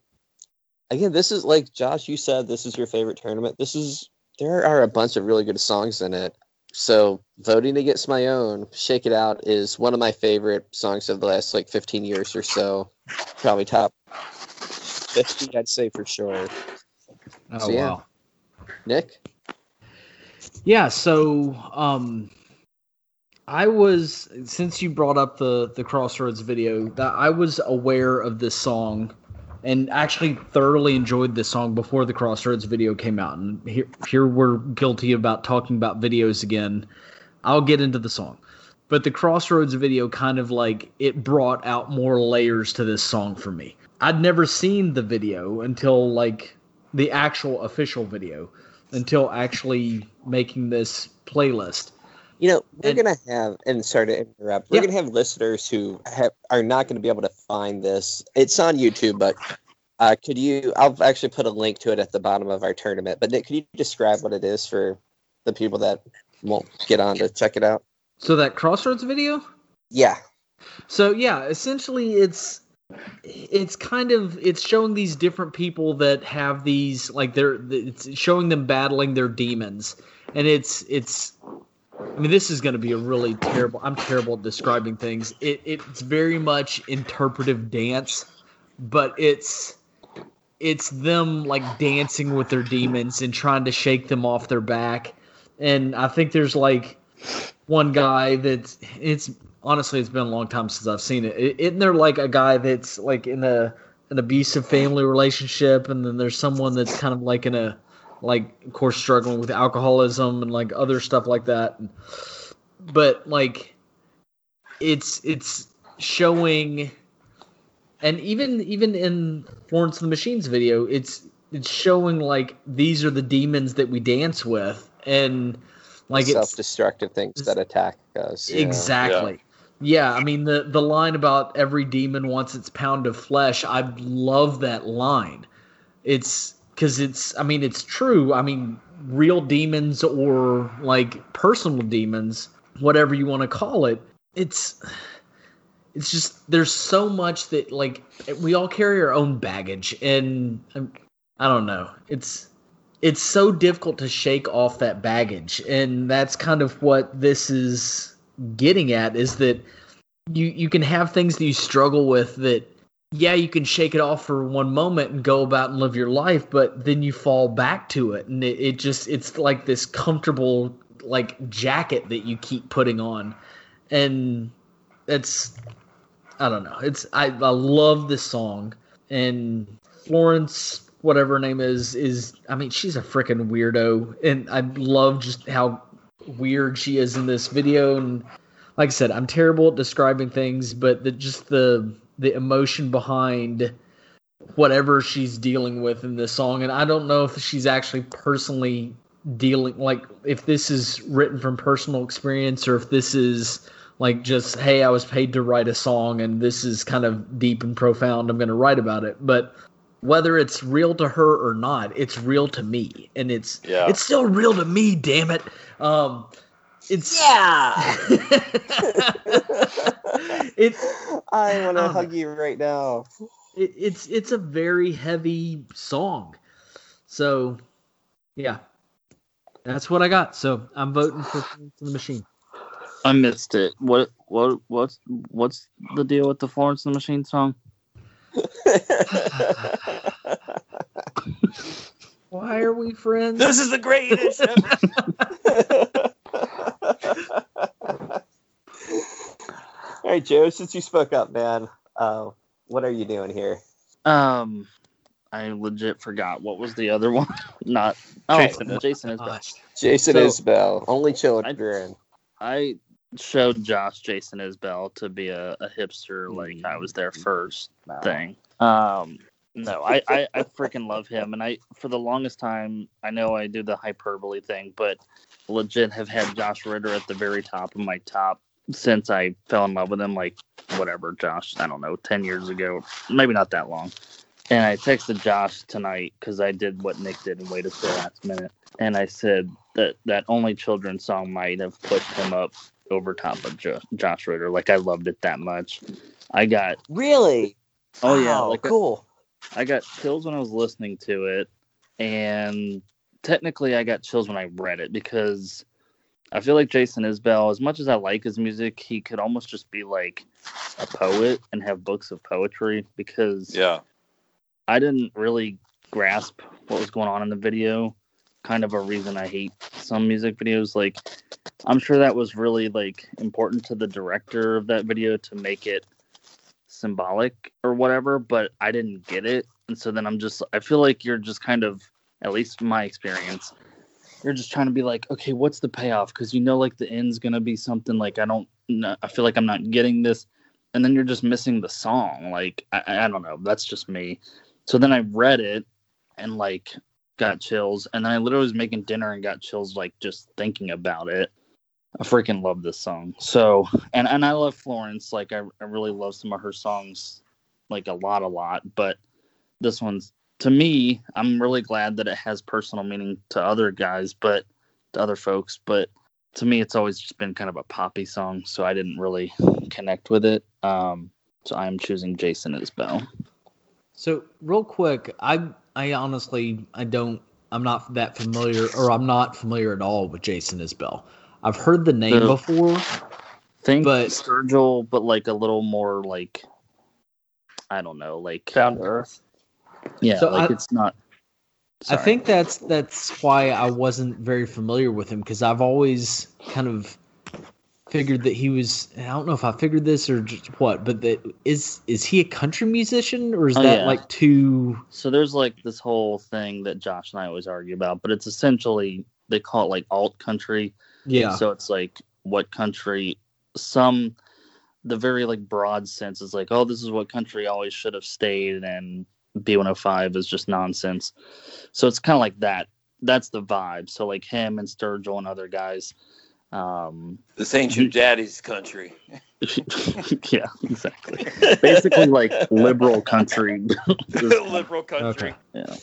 again, this is like Josh. You said this is your favorite tournament. This is there are a bunch of really good songs in it. So voting against my own, "Shake It Out" is one of my favorite songs of the last like 15 years or so. Probably top 50, I'd say for sure. Oh So, yeah. wow. Nick, Yeah, so um I was since you brought up the the Crossroads video, that I was aware of this song and actually thoroughly enjoyed this song before the Crossroads video came out. And here here we're guilty about talking about videos again. I'll get into the song. But the Crossroads video kind of like it brought out more layers to this song for me. I'd never seen the video until like the actual official video until actually making this playlist. You know we're And- gonna have and sorry to interrupt. We're Yeah. gonna have listeners who have, are not going to be able to find this. It's on YouTube, but uh, could you? I'll actually put a link to it at the bottom of our tournament. But Nick, could you describe what it is for the people that won't get on to check it out? So that Crossroads video? Yeah. So yeah, essentially it's it's kind of it's showing these different people that have these like they're it's showing them battling their demons. And it's it's I mean this is going to be a really terrible I'm terrible at describing things. It it's very much interpretive dance, but it's it's them like dancing with their demons and trying to shake them off their back. And I think there's like one guy that's it's honestly it's been a long time since I've seen it. Isn't there like a guy that's like in a an abusive family relationship, and then there's someone that's kind of like in a like of course struggling with alcoholism and like other stuff like that. But like it's it's showing and even even in Florence the Machines video, it's it's showing like these are the demons that we dance with and like it's self-destructive things that attack us. yeah. Exactly. Yeah. I mean the the line about every demon wants its pound of flesh. I love that line. It's because it's. I mean, it's true. I mean, real demons or like personal demons, whatever you want to call it. It's. It's just there's so much that like we all carry our own baggage, and um, I don't know. It's it's so difficult to shake off that baggage and that's kind of what this is getting at is that you you can have things that you struggle with that yeah you can shake it off for one moment and go about and live your life but then you fall back to it. And it, it just it's like this comfortable like jacket that you keep putting on. And it's i don't know. It's i, I love this song. And florence whatever her name is is i mean she's a freaking weirdo. And i love just how weird she is in this video. And like i said i'm terrible at describing things but the just the the emotion behind whatever she's dealing with in this song. And i don't know if she's actually personally dealing like if this is written from personal experience or if this is like just hey i was paid to write a song and this is kind of deep and profound. I'm going to write about it. But whether it's real to her or not it's real to me. And it's Yeah. it's still real to me damn it. Um it's yeah it I want to Um, hug you right now. it, it's it's a very heavy song so yeah that's what i got so i'm voting for Florence and the machine I missed it. What what what's what's the deal with the Florence and the Machine song? why are we friends This is the greatest ever. All right, Joe. Since you spoke up, man, uh, what are you doing here? Um, I legit forgot what was the other one. Not oh, Jason Jason, Is- is. Jason So- Isbell, only children. I I showed Josh Jason Isbell to be a, a hipster, like I was their first thing. Um, no, I, I, I freaking love him, and I for the longest time I know I do the hyperbole thing, but legit have had Josh Ritter at the very top of my top since I fell in love with him, like whatever, Josh, I don't know, 10 years ago, maybe not that long. And I texted Josh tonight because I did what Nick did and waited till the last minute. And I said that that Only Children song might have pushed him up over top of jo- Josh Ritter. Like I loved it that much. I got Really? Oh yeah, Wow, like cool. I got chills when I was listening to it, and technically I got chills when I read it because I feel like Jason Isbell, as much as I like his music, he could almost just be like a poet and have books of poetry because Yeah. I didn't really grasp what was going on in the video. Kind of a reason I hate some music videos. Like, I'm sure that was really like important to the director of that video to make it symbolic or whatever, but I didn't get it. And so then I'm just, I feel like you're just kind of, at least my experience, you're just trying to be like, okay, what's the payoff? Because you know, like the end's gonna be something like I don't, I feel like I'm not getting this, and then you're just missing the song. Like I, I don't know, that's just me. So then I read it and like got chills, and then I literally was making dinner and got chills like just thinking about it. I freaking love this song. So and and I love Florence. Like I, I really love some of her songs, like a lot, a lot. But this one's to me, I'm really glad that it has personal meaning to other guys, but to other folks. But to me, it's always just been kind of a poppy song, so I didn't really connect with it. Um, so I'm choosing Jason Isbell. So real quick, I I honestly I don't I'm not that familiar or I'm not familiar at all with Jason Isbell. I've heard the name So- before. Think But- Sturgill, but like a little more like I don't know, like Down to earth. Yeah, So like I- it's not. I think that's that's why I wasn't very familiar with him because I've always kind of figured that he was. I don't know if I figured this or just what, but that is is he a country musician or is Oh, that yeah. like too? So there's like this whole thing that Josh and I always argue about, but it's essentially they call it like alt country. Yeah. So it's like what country some the very like broad sense is like, oh, this is what country always should have stayed and B105 is just nonsense. So it's kind of like that. That's the vibe. So like him and Sturgill and other guys. Um, This ain't your daddy's country. yeah, exactly. Basically, like liberal country. Liberal country. Yeah.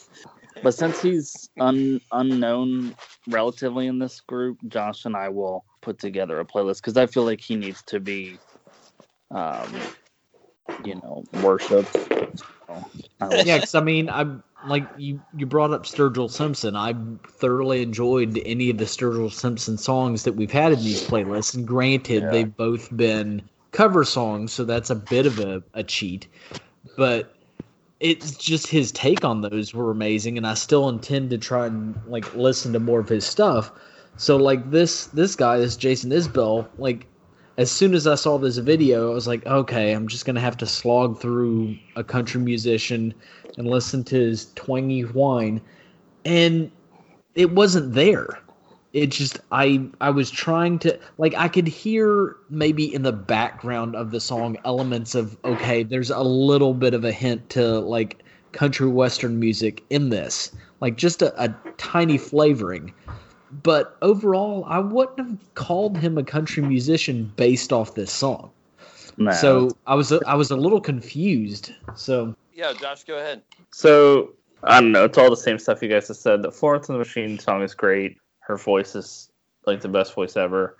But since he's un- unknown relatively in this group, Josh and I will put together a playlist because I feel like he needs to be, um, you know, worshipped. yeah, because I mean, I'm like you. You brought up Sturgill Simpson. I thoroughly enjoyed any of the Sturgill Simpson songs that we've had in these playlists. And granted, Yeah. they've both been cover songs, so that's a bit of a, a cheat. But it's just his take on those were amazing, and I still intend to try and like listen to more of his stuff. So like this this guy, this Jason Isbell, like as soon as I saw this video, I was like, okay, I'm just gonna have to slog through a country musician and listen to his twangy whine, and it wasn't there. It just I I was trying to like I could hear maybe in the background of the song elements of okay, there's a little bit of a hint to like country western music in this, like just a, a tiny flavoring but overall, I wouldn't have called him a country musician based off this song. No. So I was a, I was a little confused. So Yeah, Josh, go ahead. So I don't know. It's all the same stuff you guys have said. The Florence and the Machine song is great. Her voice is like the best voice ever.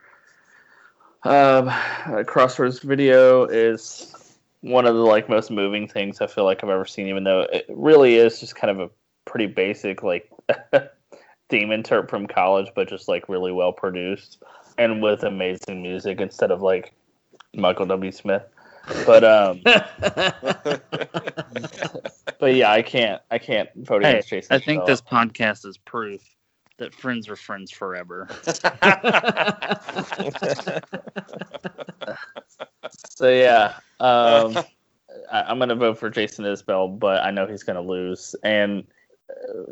Um, Crossroads video is one of the like most moving things I feel like I've ever seen. Even though it really is just kind of a pretty basic like demon terp from college, but just like really well produced and with amazing music instead of like Michael W. Smith. But um, but yeah, I can't I can't vote Hey, against Jason. I think Isbell. this podcast is proof that friends are friends forever. So yeah, um, I, I'm gonna vote for Jason Isbell, but I know he's gonna lose. And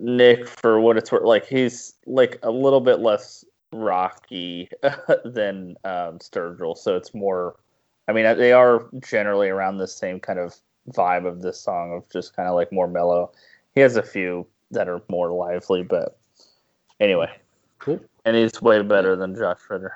Nick, for what it's worth, like he's like a little bit less rocky than um, Sturgill, so it's more. I mean, they are generally around the same kind of vibe of this song of just kind of like more mellow. He has a few that are more lively, but anyway, cool. And he's way better than Josh Ritter.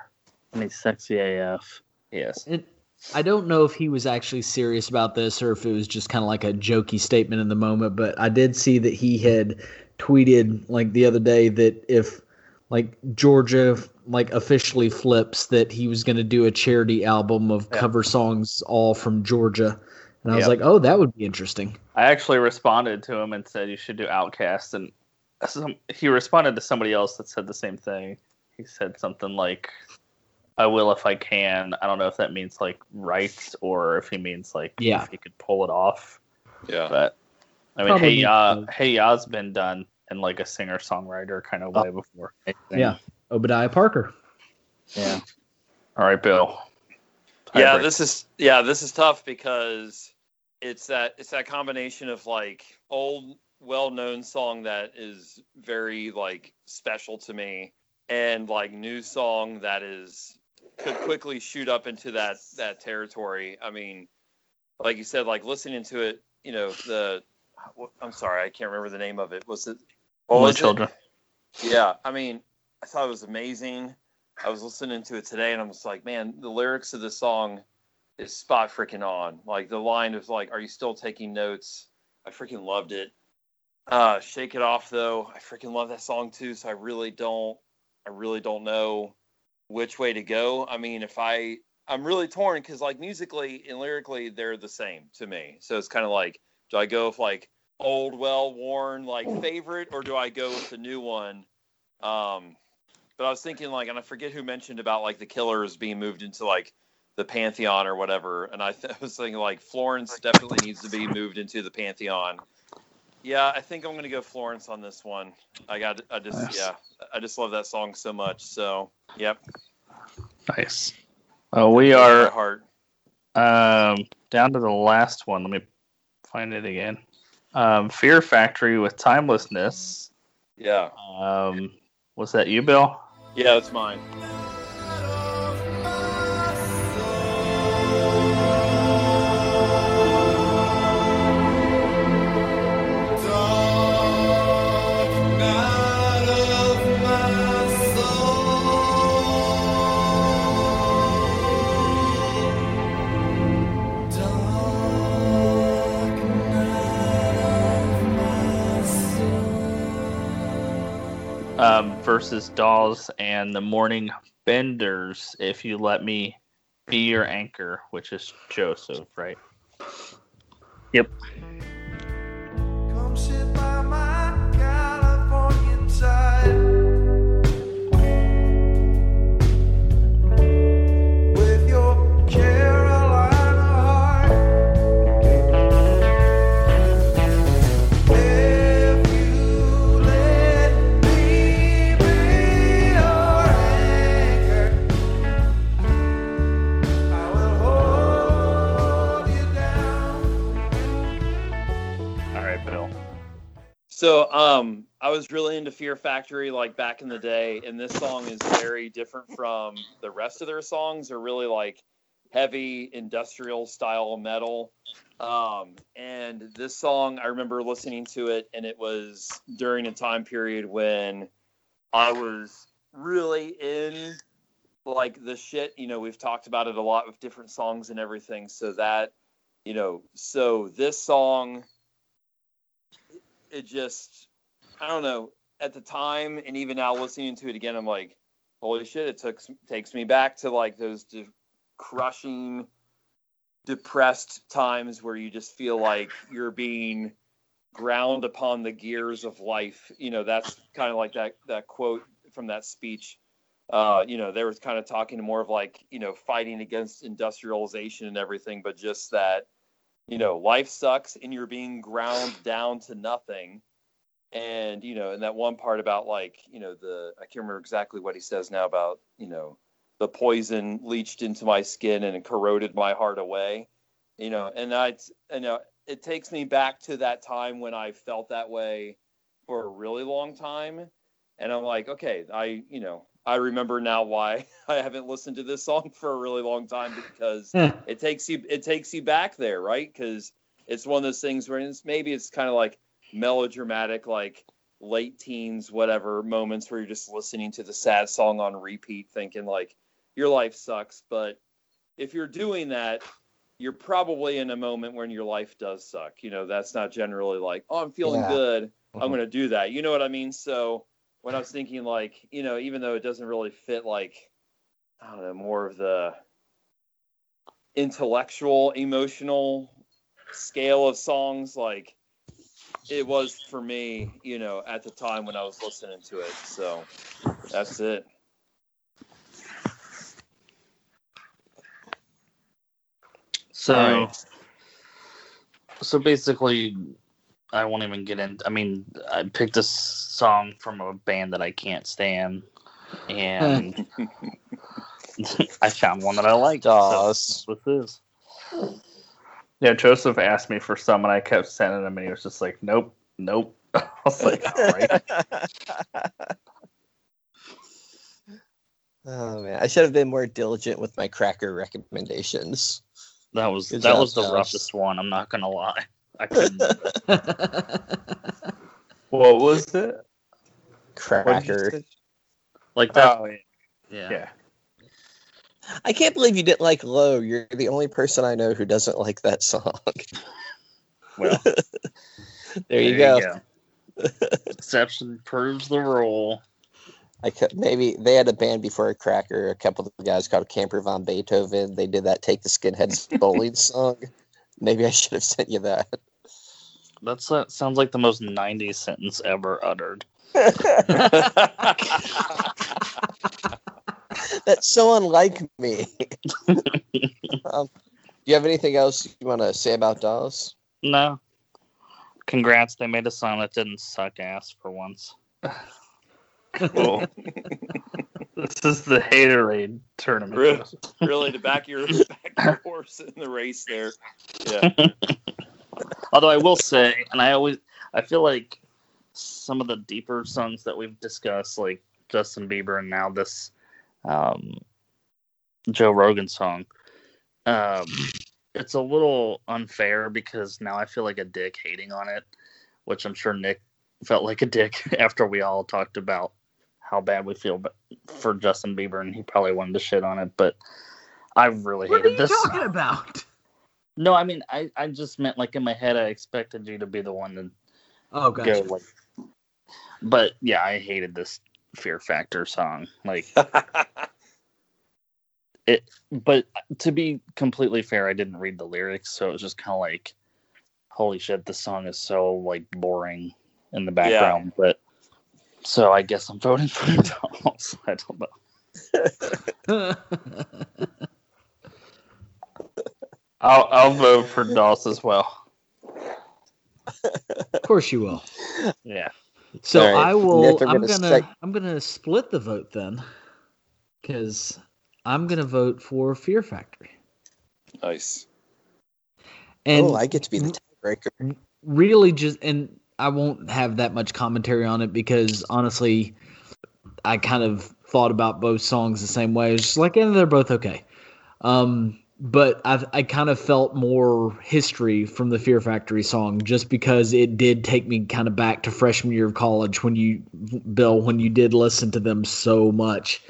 And he's sexy AF. Yes. It, I don't know if he was actually serious about this or if it was just kind of like a jokey statement in the moment, but I did see that he had tweeted like the other day that if like Georgia like officially flips that he was going to do a charity album of cover songs all from Georgia. And I was like, "Oh, that would be interesting." I actually responded to him and said you should do OutKast, and some, he responded to somebody else that said the same thing. He said something like, "I will if I can." I don't know if that means like rights or if he means like Yeah. if he could pull it off. Yeah, but I mean, Probably hey ya, uh, hey ya's been done in like a singer songwriter kind of oh. way before. Yeah, Obadiah Parker. Yeah. All right, Bill. yeah this is yeah this is tough because it's that it's that combination of like old well-known song that is very like special to me and like new song that is could quickly shoot up into that that territory i mean like you said like listening to it you know the i'm sorry i can't remember the name of it was it what Only was it? children. Yeah, I mean, I thought it was amazing. I was listening to it today, and I was like, man, the lyrics of the song is spot freaking on. Like the line is like, "Are you still taking notes?" I freaking loved it. Uh, "Shake It Off," though, I freaking love that song too. So I really don't, I really don't know which way to go. I mean, if I, I'm really torn because like musically and lyrically, they're the same to me. So it's kind of like, do I go with like old, well worn like favorite, or do I go with the new one? Um, but I was thinking like, and I forget who mentioned about like the Killers being moved into like the Pantheon or whatever, and I, th- I was thinking like Florence definitely needs to be moved into the Pantheon. Yeah, I think I'm gonna go Florence on this one. I got, I just, Nice. yeah, I just love that song so much. So, yep. Nice. Oh, we are heart. um, down to the last one. Let me find it again. Um, Fear Factory with Timelessness. Yeah. Um, was that you, Bill? Yeah, that's mine. Versus Dawes and the Morning Benders. If you let me be your anchor, which is Joseph, right? Yep. So, um, I was really into Fear Factory like back in the day, and this song is very different from the rest of their songs. They're really like heavy industrial style metal. Um, and this song, I remember listening to it, and it was during a time period when I was really in like the shit. You know, we've talked about it a lot with different songs and everything. So that, you know, so this song it just I don't know at the time and even now listening to it again I'm like holy shit it took takes me back to like those de- crushing depressed times where you just feel like you're being ground upon the gears of life. You know that's kind of like that that quote from that speech uh, you know, they were kind of talking more of like, you know, fighting against industrialization and everything, but just that, you know, life sucks and you're being ground down to nothing. And, you know, and that one part about like, you know, the, I can't remember exactly what he says now about, you know, the poison leached into my skin and corroded my heart away, you know, and I, you know, it takes me back to that time when I felt that way for a really long time. And I'm like, okay, I, you know, I remember now why I haven't listened to this song for a really long time because it takes you it takes you back there, right? Because it's one of those things where it's maybe it's kind of like melodramatic, like late teens, whatever moments where you're just listening to the sad song on repeat, thinking like your life sucks, but if you're doing that, you're probably in a moment when your life does suck. You know, that's not generally like, oh, I'm feeling Yeah. good. I'm Mhm. going to do that. You know what I mean? So when I was thinking, like, you know, even though it doesn't really fit, like, I don't know, more of the intellectual, emotional scale of songs, like, it was for me, you know, at the time when I was listening to it. So that's it. So, Alright. so basically, I won't even get in. I mean, I picked a song from a band that I can't stand, and I found one that I liked. So that's what this. Yeah, Joseph asked me for some, and I kept sending him, and he was just like, "Nope, nope." I was like, "All right." Oh man, I should have been more diligent with my cracker recommendations. That was Good that job, was the Josh. roughest one. I'm not gonna lie. I couldn't. what was it? Cracker. like that. Oh, yeah. yeah. yeah. I can't believe you didn't like Low. You're the only person I know who doesn't like that song. Well, there you go. Exception proves the rule. I could, maybe they had a band before a Cracker. A couple of the guys called Camper von Beethoven. They did that "Take the Skinheads Bowling" song. Maybe I should have sent you that. That's that sounds like the most '90s sentence ever uttered. That's so unlike me. um, do you have anything else you want to say about Dallas? No. Congrats, they made a song that didn't suck ass for once. Cool. this is the Haterade tournament. Really, really to back your, back your horse in the race there. Yeah. Although I will say, and I always, I feel like some of the deeper songs that we've discussed, like Justin Bieber and now this um, Joe Rogan song, um, it's a little unfair because now I feel like a dick hating on it, which I'm sure Nick felt like a dick after we all talked about how bad we feel for Justin Bieber, and he probably wanted to shit on it, but I really What are hated you this. talking about? No, I mean, I, I just meant like in my head, I expected you to be the one to Oh, go like. But yeah, I hated this Fear Factor song. Like it, but to be completely fair, I didn't read the lyrics, so it was just kind of like, holy shit, this song is so like boring in the background. But so I guess I'm voting for Dawes. I don't know. I'll I'll vote for Dawes as well. of course you will. Yeah. So All right, I will. Nick, I'm I'm gonna gonna. sec- I'm gonna split the vote then, because I'm gonna vote for Fear Factory. Nice. And oh, I get to be the tiebreaker. really just and I won't have that much commentary on it because honestly, I kind of thought about both songs the same way. It's just like, and they're both okay. Um, but I I kind of felt more history from the Fear Factory song just because it did take me kind of back to freshman year of college when you, Bill, when you did listen to them so much.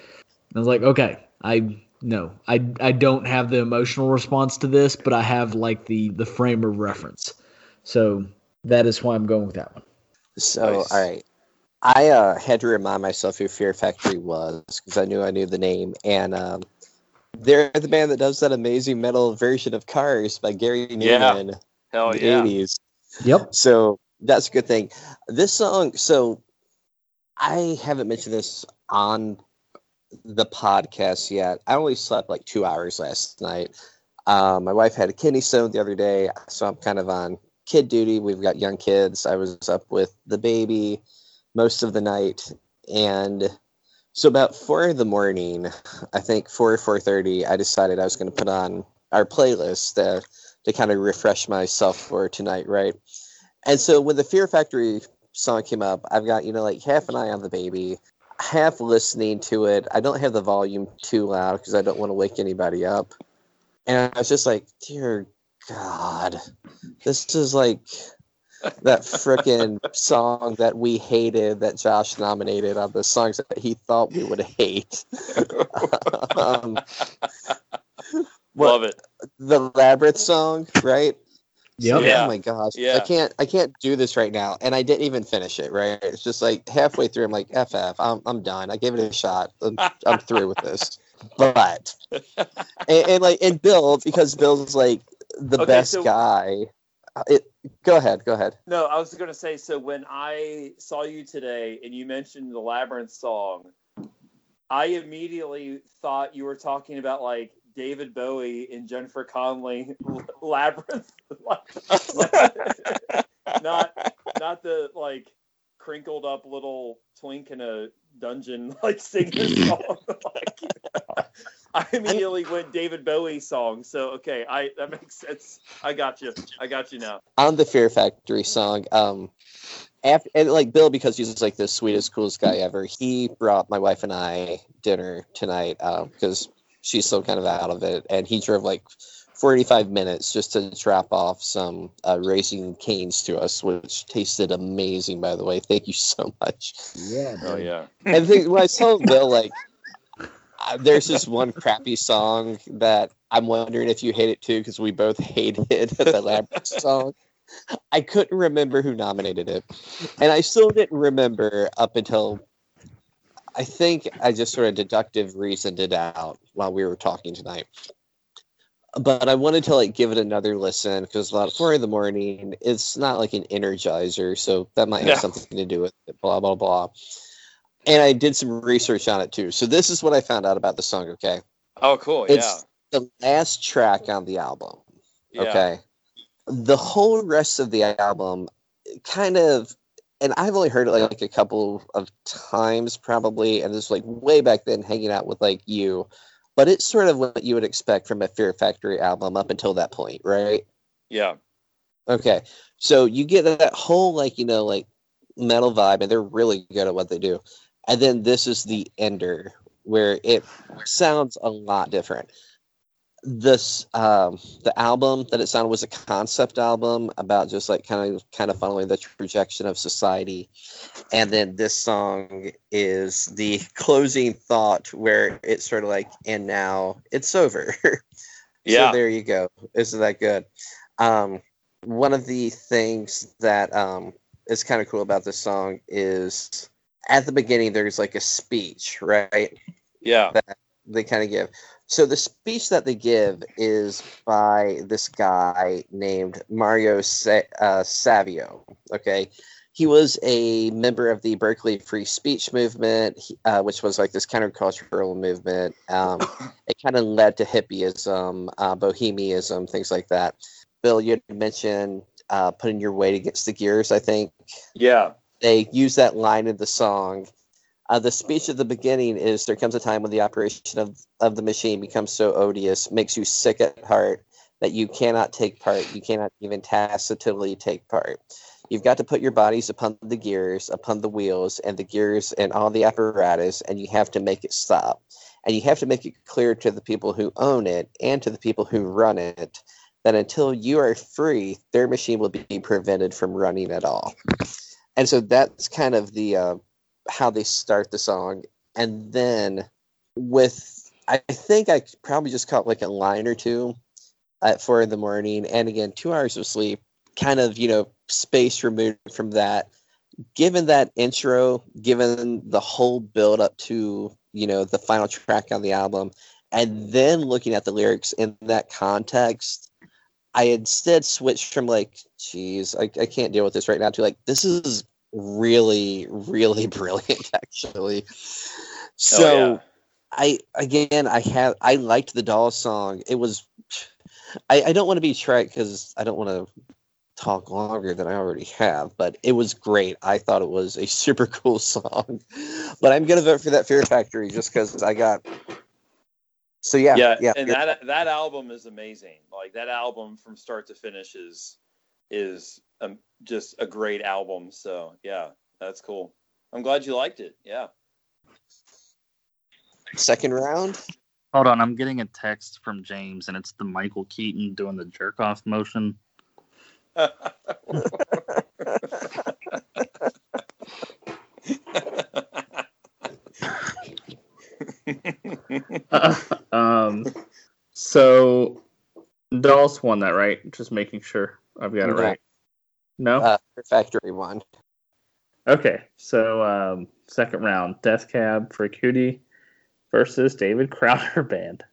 I was like, okay, I no, I I don't have the emotional response to this, but I have like the the frame of reference. So that is why I'm going with that one. So, Nice. all right. I uh, had to remind myself who Fear Factory was because I knew I knew the name, and um, they're the band that does that amazing metal version of Cars by Gary Yeah. Numan Hell in the yeah. 80s. Yep. So that's a good thing. This song, so I haven't mentioned this on the podcast yet. I only slept like two hours last night. Um, my wife had a kidney stone the other day, so I'm kind of on kid duty. We've got young kids. I was up with the baby most of the night, and so about four in the morning, I think four or four thirty, I decided I was going to put on our playlist uh, to to kind of refresh myself for tonight, right? And so when the Fear Factory song came up, I've got, you know, like half an eye on the baby, half listening to it. I don't have the volume too loud because I don't want to wake anybody up. And I was just like, dear God, this is like that frickin' song that we hated that Josh nominated of the songs that he thought we would hate. um, Love it. The labyrinth song, right? Yep. Yeah. Oh my gosh. Yeah. I can't I can't do this right now. And I didn't even finish it, right? It's just like halfway through I'm like, FF, I'm I'm done. I gave it a shot. I'm, I'm through with this. But and, and like and Bill, because Bill's like the Okay, best so- guy. Uh, It go ahead, go ahead. No, I was going to say. So when I saw you today and you mentioned the Labyrinth song, I immediately thought you were talking about like David Bowie and Jennifer Connelly Labyrinth, not not the like crinkled up little twink in a dungeon like singing song. like, I immediately went David Bowie song. So okay, I that makes sense. I got you. I got you now. on the Fear Factory song, um, after and like Bill, because he's just like the sweetest, coolest guy ever. He brought my wife and I dinner tonight because she's still kind of out of it, and he drove like forty-five minutes just to drop off some uh, Raising Cane's to us, which tasted amazing. By the way, thank you so much. Yeah. Oh yeah. And the, when I told Bill, like, there's this one crappy song that I'm wondering if you hate it too, because we both hated the Labyrinth song. I couldn't remember who nominated it. And I still didn't remember up until I think I just sort of deductive reasoned it out while we were talking tonight. But I wanted to like give it another listen because about four in the morning, it's not like an energizer, so that might have Yeah. something to do with it, blah blah blah and I did some research on it too. So this is what I found out about the song. Okay, Oh, cool. it's the last track on the album. Yeah. Okay, the whole rest of the album kind of, and I've only heard it like a couple of times probably, and this was like way back then, hanging out with like you. But it's sort of what you would expect from a Fear Factory album up until that point, right? Yeah. Okay. So you get that whole like, you know, like metal vibe and they're really good at what they do. And then this is the ender where it sounds a lot different. This um the album that it sounded was a concept album about just like kind of kind of following the projection of society. And then this song is the closing thought where it's sort of like and now it's over. Yeah. So there you go. Isn't that good? Um, one of the things that um, is kind of cool about this song is at the beginning there's like a speech, right? Yeah. That they kind of give. So the speech that they give is by this guy named Mario Sa- uh, Savio. Okay. He was a member of the Berkeley Free Speech Movement, uh, which was like this countercultural movement. Um, it kind of led to hippieism, uh, bohemianism, things like that. Bill, you had mentioned uh, putting your weight against the gears, I think. Yeah. They use that line in the song. Uh, the speech at the beginning is There comes a time when the operation of, of the machine becomes so odious, makes you sick at heart, that you cannot take part. You cannot even tacitly take part. You've got to put your bodies upon the gears, upon the wheels, and the gears and all the apparatus, and you have to make it stop. And you have to make it clear to the people who own it and to the people who run it that until you are free, their machine will be prevented from running at all. And so that's kind of the uh, how they start the song, and then with I think I probably just caught like a line or two at four in the morning, and again two hours of sleep, kind of you know space removed from that. Given that intro, given the whole build up to you know the final track on the album, and then looking at the lyrics in that context, I instead switched from like, geez, I, I can't deal with this right now to like, this is really, really brilliant, actually. Oh, so yeah. I again I have I liked the Dawes song. It was I, I don't want to be trite because I don't want to talk longer than I already have, but it was great. I thought it was a super cool song. But I'm gonna vote for that Fear Factory just because I got so yeah, yeah, yeah. and Fear- that that album is amazing. Like that album from start to finish is is um, just a great album. So yeah, that's cool. I'm glad you liked it. Yeah. Second round. Hold on, I'm getting a text from James, and it's the Michael Keaton doing the jerk off motion. um, So Dawes won that, right? Just making sure I've got it Yeah. right. No? Uh, Factory won. Okay, so um, second round, Death Cab for Cutie versus David Crowder Band.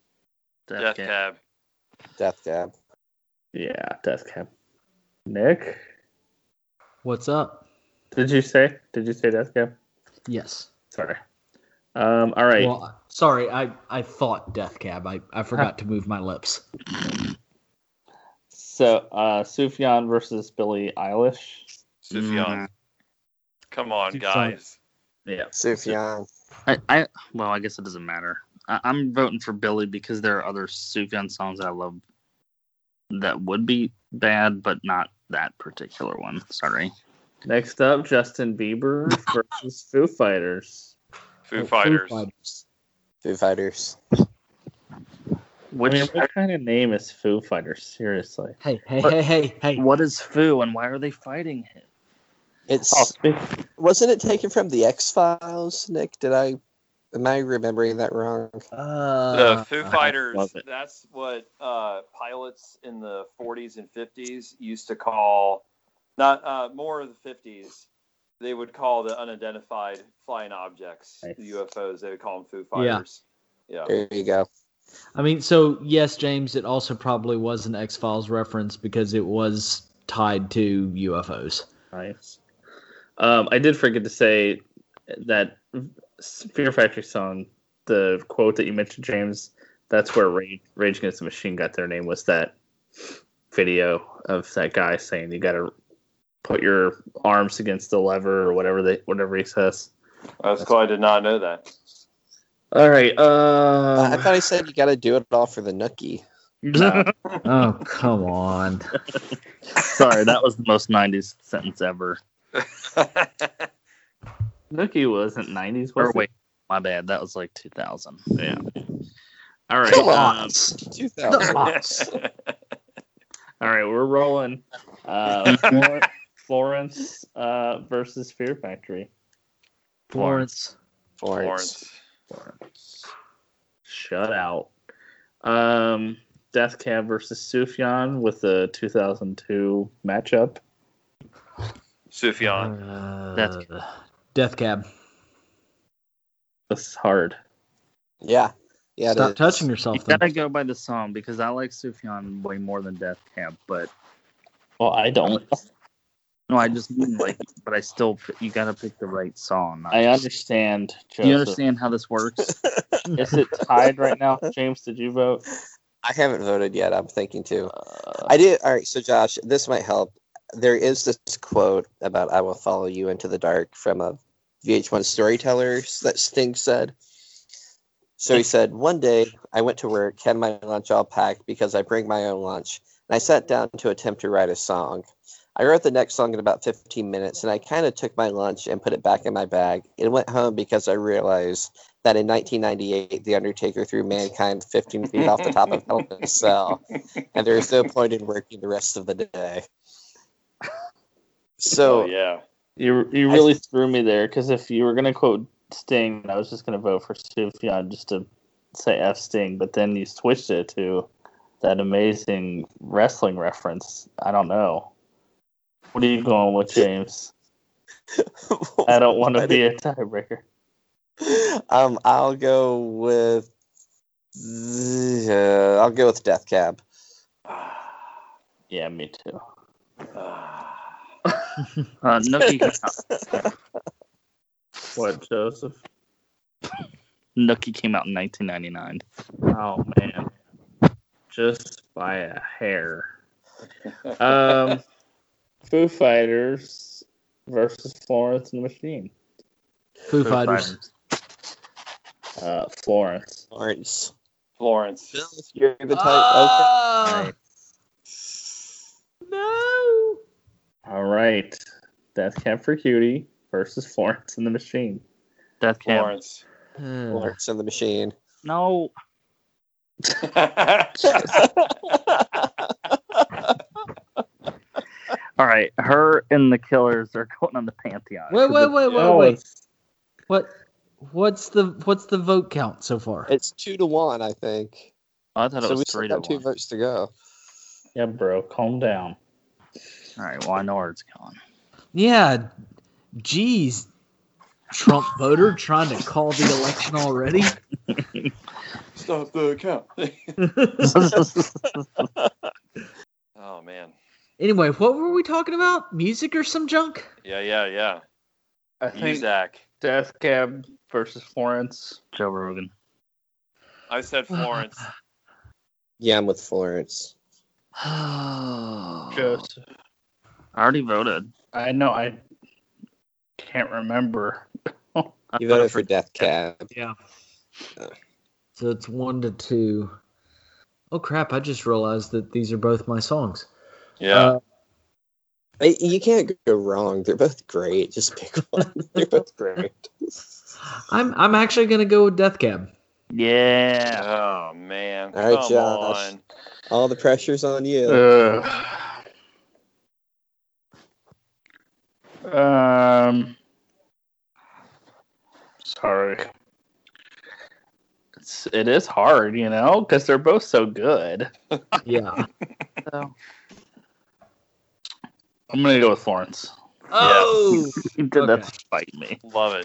Death Cab. Death Cab. Yeah, Death Cab. Nick, What's up? did you say? Did you say Death Cab? Yes. Sorry. Um, all right. Well, sorry, I, I thought Death Cab. I, I forgot to move my lips. So uh, Sufjan versus Billie Eilish. Sufjan. Come on, Sufjan. guys. Yeah. Sufjan. I, I well, I guess it doesn't matter. I, I'm voting for Billie because there are other Sufjan songs that I love that would be bad, but not that particular one. Sorry. Next up, Justin Bieber versus Foo Fighters. Foo Fighters. Foo Fighters. Which I mean, what kind of name is Foo Fighters? Seriously. Hey, hey, What- hey, hey, hey. What is Foo and why are they fighting him? It's Oh, wasn't it taken from the X Files, Nick? Did I am I remembering that wrong? Uh, The Foo Fighters. That's what uh, pilots in the 40s and 50s used to call, not uh, more of the 50s, they would call the unidentified flying objects, Nice. the UFOs, they would call them Foo Yeah. Fighters. Yeah. There you go. I mean, so yes, James, it also probably was an X Files reference because it was tied to UFOs. Nice. Um, I did forget to say that Fear Factory song, the quote that you mentioned, James, that's where Rage, Rage Against the Machine got their name, was that video of that guy saying you got to put your arms against the lever or whatever they whatever he says. That's cool. I did not know that. All right. Uh, I thought I said you got to do it all for the nookie. no. Oh, come on. Sorry, that was the most '90s sentence ever. Nookie wasn't 90s, Or was wait, my bad. That was like 2000. Yeah. All right. Come um, on. 2000. All right, we're rolling. Uh, Flor- Florence uh, versus Fear Factory. Florence. Florence. Florence. Shut out. Um, Death Cab versus Sufjan with the 2002 matchup. Sufjan. Uh, Death Death Cab. That's hard. Yeah. Yeah. Stop is. touching You yourself. Then. gotta go by the song because I like Sufjan way more than Death Cab, but Well, I don't. No, I just mean like, but I still you gotta pick the right song. not I just- understand. Joseph. Do you understand how this works? Is it tied right now? James, did you vote? I haven't voted yet. I'm thinking too. Uh, I did. All right. So, Josh, this might help. There is this quote about "I will follow you into the dark" from a VH1 storyteller that Sting said. So he said, One day I went to work, had my lunch all packed because I bring my own lunch, and I sat down to attempt to write a song. I wrote the next song in about 15 minutes, and I kind of took my lunch and put it back in my bag and went home because I realized that in 1998, The Undertaker threw mankind 15 feet off the top of Hell in a Cell, and there is no point in working the rest of the day. So, oh, yeah. You you really threw me there because if you were gonna quote Sting, I was just gonna vote for Sufjan just to say F Sting, but then you switched it to that amazing wrestling reference. I don't know. What are you going with, James? I don't want to be a tiebreaker. um, I'll go with. Uh, I'll go with Death Cab. Yeah, me too. Uh, Nookie, came out, What, Joseph? Nookie came out in 1999. Oh man, just by a hair. Um, Foo Fighters versus Florence and the Machine. Foo Fighters. Uh, Florence. Lawrence. Florence. You're the type. Ah! No. All right, Death Cab for Cutie versus Florence and the Machine. Death Cab. Florence. Okay. Lawrence and the Machine. No. All right, her and the Killers are going on the Pantheon. Wait, wait, wait, wait, No, wait. What? What's the what's the vote count so far? It's two to one, I think. Oh, I thought it so was we still three to got two votes to go. Yeah, bro, calm down. All right. Well, I know where it's going. Yeah, geez, Trump voter trying to call the election already. Stop the count. oh man. Anyway, what were we talking about? Music or some junk? Yeah, yeah, yeah. I think Muzak. Death Cab versus Florence. Joe Rogan. I said Florence. Yeah, I'm with Florence. Joseph. I already voted. I know. I can't remember. You voted for Death Cab. Yeah. Uh. So it's one to two. Oh crap! I just realized that these are both my songs. Yeah. Uh, You can't go wrong. They're both great. Just pick one. They're both great. I'm I'm actually gonna go with Death Cab. Yeah. oh man. All right, Come Josh. on. All the pressure's on you. Ugh. um. Sorry. It's, it is hard, you know, because they're both so good. Yeah. So, I'm gonna go with Florence. Oh. you did that Okay. to spite me. Love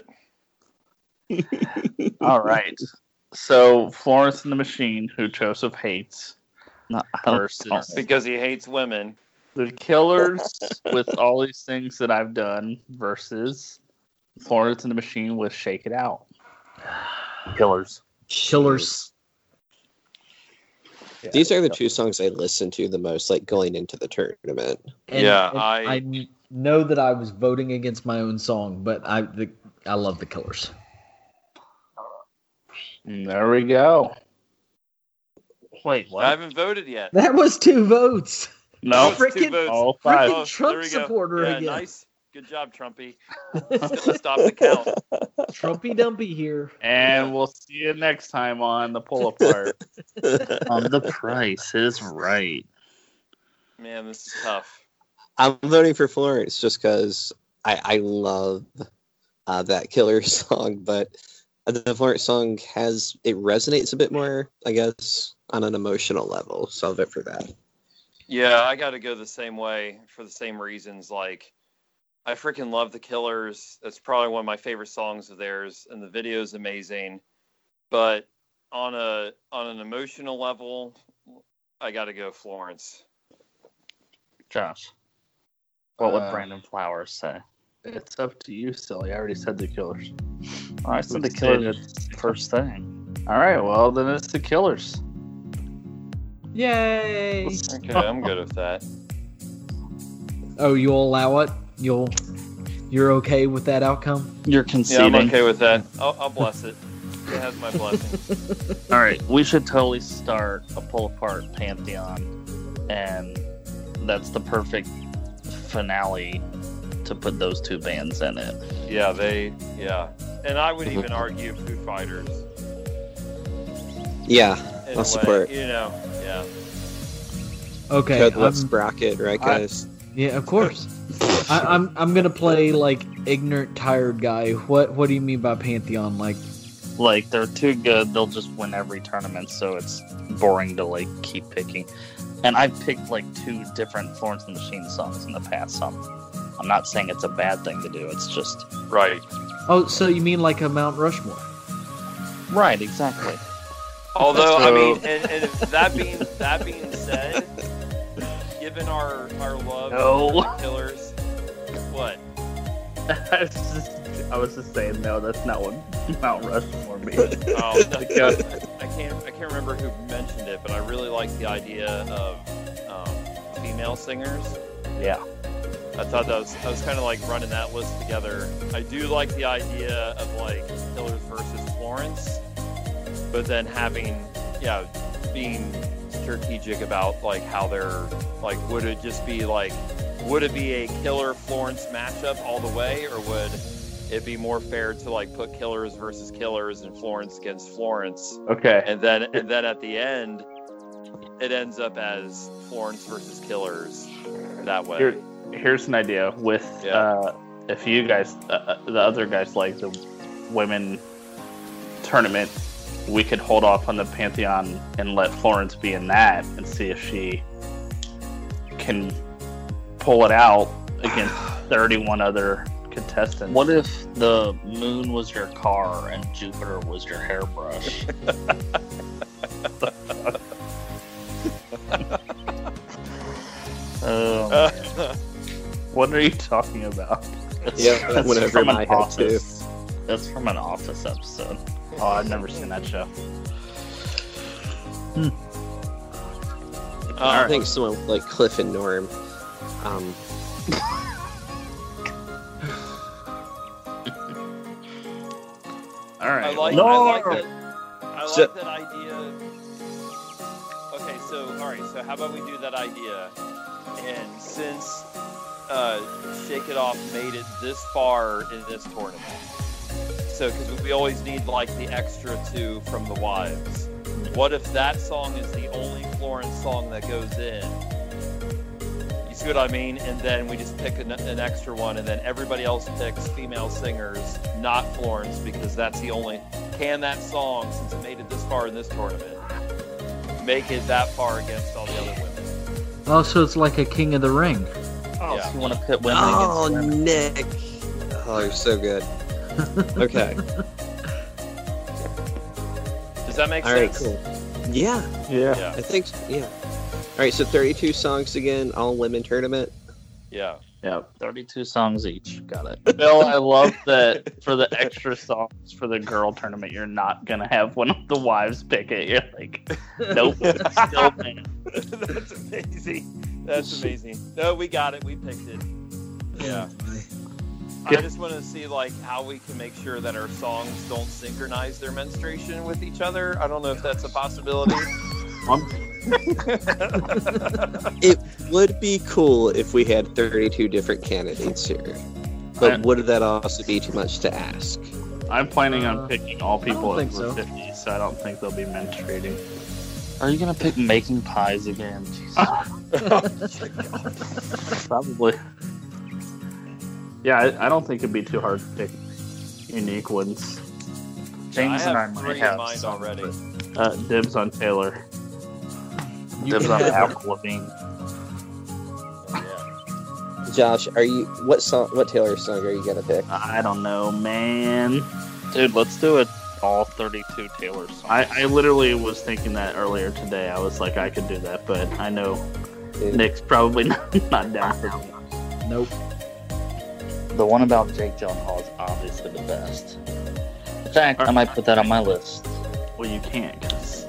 it. All right. So Florence and the Machine, who Joseph hates, No, I don't, versus Because he hates women. the Killers, with all these things that I've done, versus Florence and the Machine with Shake It Out. Killers. Killers. These are the two songs I listen to the most, like going into the tournament. And- Yeah, and I- I know that I was voting against my own song, but I the, I love the Killers. And there we go. Wait, I haven't voted yet. That was two votes. No, That was votes. all five. Trump there we go. supporter yeah, again. Nice. Good job, Trumpy. Stop the count. Trumpy Dumpy here. And we'll see you next time on the pull apart. On the price is right. Man, this is tough. I'm voting for Florence just because I, I love uh, that killer song, but the Florence song has it resonates a bit more, I guess, on an emotional level. So I'll vote for that. Yeah, I got to go the same way for the same reasons. Like, I freaking love the Killers. That's probably one of my favorite songs of theirs, and the video is amazing. But on a on an emotional level, I got to go Florence. Josh. What would Uh, Brandon Flowers say? It's up to you, silly. I already said the Killers. I said the Killers first thing. All right, well then it's the Killers. Yay! Okay, I'm good with that. Oh, you'll allow it? You'll you're okay with that outcome? You're conceding. Yeah. I'm okay with that. I'll, I'll bless it. It has my blessing. All right, we should totally start a pull apart pantheon, and that's the perfect finale to put those two bands in it. Yeah, they. Yeah, and I would mhm. even argue Foo Fighters. Yeah, In I'll support. Way, you know, yeah. Okay. Code West I'm- bracket, right, I- guys? yeah, of course. I, I'm I'm gonna play like ignorant tired guy. What what do you mean by pantheon? Like Like they're too good; they'll just win every tournament, so it's boring to like keep picking. And I've picked like two different Florence and the Machine songs in the past. So I'm, I'm not saying it's a bad thing to do. It's just Right. oh, so you mean like a Mount Rushmore? right, exactly. Although I mean, and, and that being that being said, given our our love No. for the Killers, what? I was just, I was just saying no. That's not what Mount Rushmore means. Oh, Because- I can't I can't remember who mentioned it, but I really like the idea of um, female singers. Yeah. I thought that was I was kind of like running that list together. I do like the idea of like Killers versus Florence, but then having yeah, being strategic about like how they're like would it just be like would it be a Killer Florence matchup all the way, or would it be more fair to like put Killers versus Killers and Florence against Florence, Okay. and then and then at the end it ends up as Florence versus Killers that way. Here, here's an idea with Yeah. uh, if you guys, uh, uh, the other guys like the women tournament, we could hold off on the Pantheon and let Florence be in that and see if she can pull it out against 31 other contestants. What if the moon was your car and Jupiter was your hairbrush? oh, uh, man. what are you talking about? Yeah, that That's went over from my an head, office. That's from an office episode. Oh, I've never seen that show. I think someone like Cliff and Norm. Um, All right. I like, No. I like that. I So- that idea. Okay, so all right, so how about we do that idea? And since uh, Shake It Off made it this far in this tournament, so because we always need like the extra two from the wives. What if that song is the only Florence song that goes in? You see what I mean? And then we just pick an, an extra one, and then everybody else picks female singers, not Florence, because that's the only. Can that song, since it made it this far in this tournament, make it that far against all the other women? Oh, so it's like a King of the Ring. Oh, Yeah. so you want to pit women oh, against women? Nick. Oh, you're so good. Okay. Does that make All right, sense? cool. Yeah, Yeah. Yeah, I think so, yeah. All right, so 32 songs again, all women tournament. yeah. Yeah, 32 songs each. Got it. Bill, I love that for the extra songs for the girl tournament, you're not gonna have one of the wives pick it. You're like, nope, still man. That's amazing. That's amazing. No, we got it. We picked it. Yeah. I just want to see like how we can make sure that our songs don't synchronize their menstruation with each other. I don't know if that's a possibility. It would be cool if we had 32 different candidates here. But would that also be too much to ask? I'm planning on Uh, picking all people I don't think over so. 50, so I don't think they'll be menstruating. Are you gonna pick making pies again? Probably. Yeah, I, I don't think it'd be too hard to pick unique ones. James I and I have might three in have mind some, already. Uh, dibs on Taylor. You dibs on have- Avril Lavigne. Yeah. Josh, are you what song? What Taylor song are you gonna pick? I don't know, man. Dude, let's do it all 32 Taylor songs. I, I literally was thinking that earlier today. I was like, I could do that, but I know Dude, Nick's probably not, not down for that. Nope. The one about Jake Gyllenhaal is obviously the best. In fact, I might put that on my list. Well, you can't because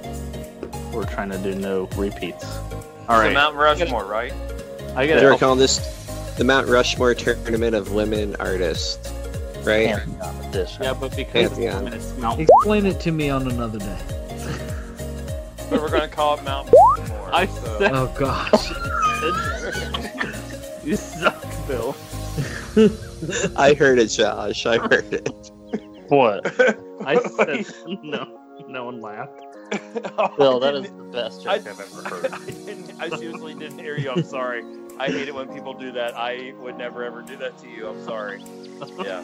we're trying to do no repeats. All right, So Mount Rushmore, right? I What do gotta you call this? The Mount Rushmore tournament of women artists, right? Pantheon edition. Yeah, but because Pantheon. it's Mount, Explain it to me on another day. But we're gonna call it Mount Rushmore. I so- said Oh gosh. you suck, Bill. I heard it, Josh. I heard it. What? I said no. No one laughed. Bill, that is the best joke I- I've ever heard. I, didn't, I seriously didn't hear you. I'm sorry. I hate it when people do that. I would never ever do that to you. I'm sorry. Yeah.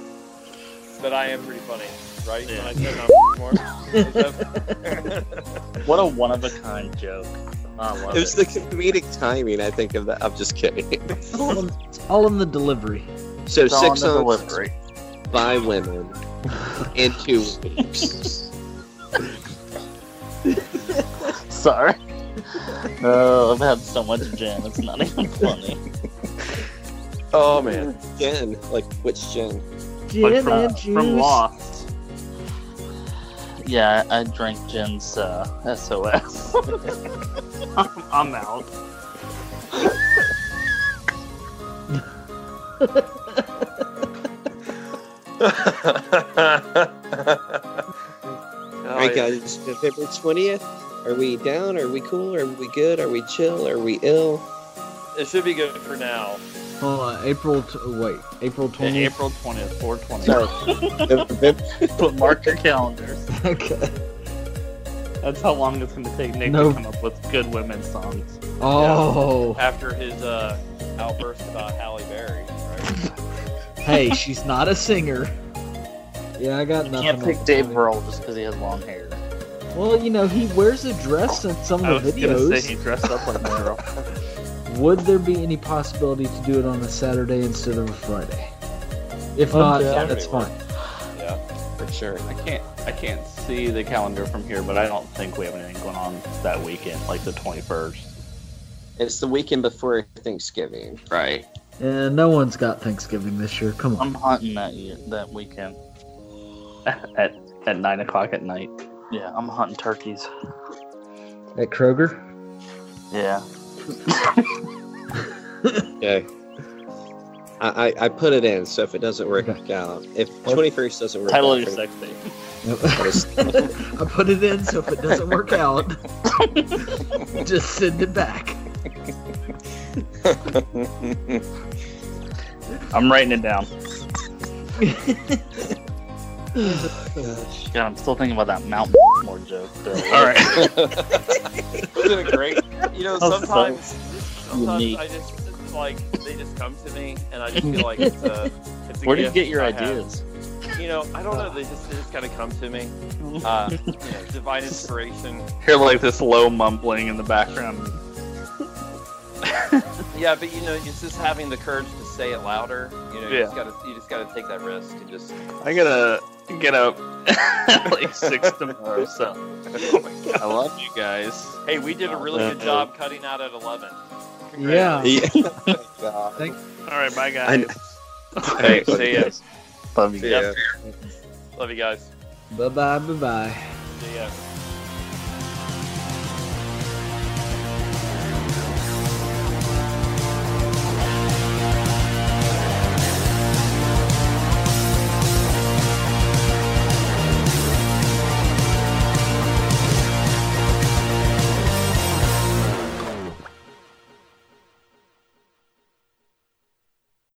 But I am pretty funny, right? When I said Mount Rushmore. What a one of a kind joke. I love It was it. the comedic timing. I think of that. I'm just kidding. all, in, all in the delivery. So It's six in the songs delivery. by women in two weeks. Sorry. Oh, I've had so much gin. It's not even funny. oh man. gin. like which gin? Like Gin from, and from juice. Lost. Yeah, I, I drank gin's uh, SOS. I'm, I'm out. All right, guys. November twentieth. Are we down? Are we cool? Are we good? Are we chill? Are we ill? It should be good for now. Hold on, April. T- wait, April Yeah, twentieth. April 20th, 420. Sorry. Mark your calendars. Okay. That's how long it's going to take Nick No. to come up with good women's songs. Oh, After his uh, outburst about Halle Berry, right? Hey, she's not a singer. Yeah, I got You nothing. can't pick Dave say. Grohl just because he has long hair. Well, you know, he wears a dress in some I of was the gonna videos. say he dressed up like Meryl. Would there be any possibility to do it on a Saturday instead of a Friday? If not, yeah. that's fine. Yeah, for sure. I can't I can't see the calendar from here, but I don't think we have anything going on that weekend, like the twenty first. It's the weekend before Thanksgiving. Right. And no one's got Thanksgiving this year. Come on. I'm hunting that year, that weekend at at nine o'clock at night. Yeah, I'm hunting turkeys. At Kroger? Yeah. Okay. I, I, I put it in, so if it doesn't work out, if twenty first doesn't work Title out, of your sex tape. I put it in, so if it doesn't work out, just send it back. I'm writing it down. God, I'm still thinking about that Mount more joke. Though. All right. Isn't it great? You know, That so sometimes, sometimes unique. I just it's like they just come to me, and I just feel like it's a. It's a Where do you get your I have. ideas? You know, I don't know. They just they just kind of come to me. Uh, you know, divine inspiration. Hear like this low mumbling in the background. Yeah, but you know, it's just having the courage to say it louder. You know, you Yeah. just gotta you just gotta take that risk and just. I gotta get up like six tomorrow, so I love you guys. Hey, we did a really good job cutting out at eleven. Yeah. God. Thank All right, bye I- guys. Hey, see ya. Love you See guys. ya. Love you guys. Bye bye, bye bye. See ya.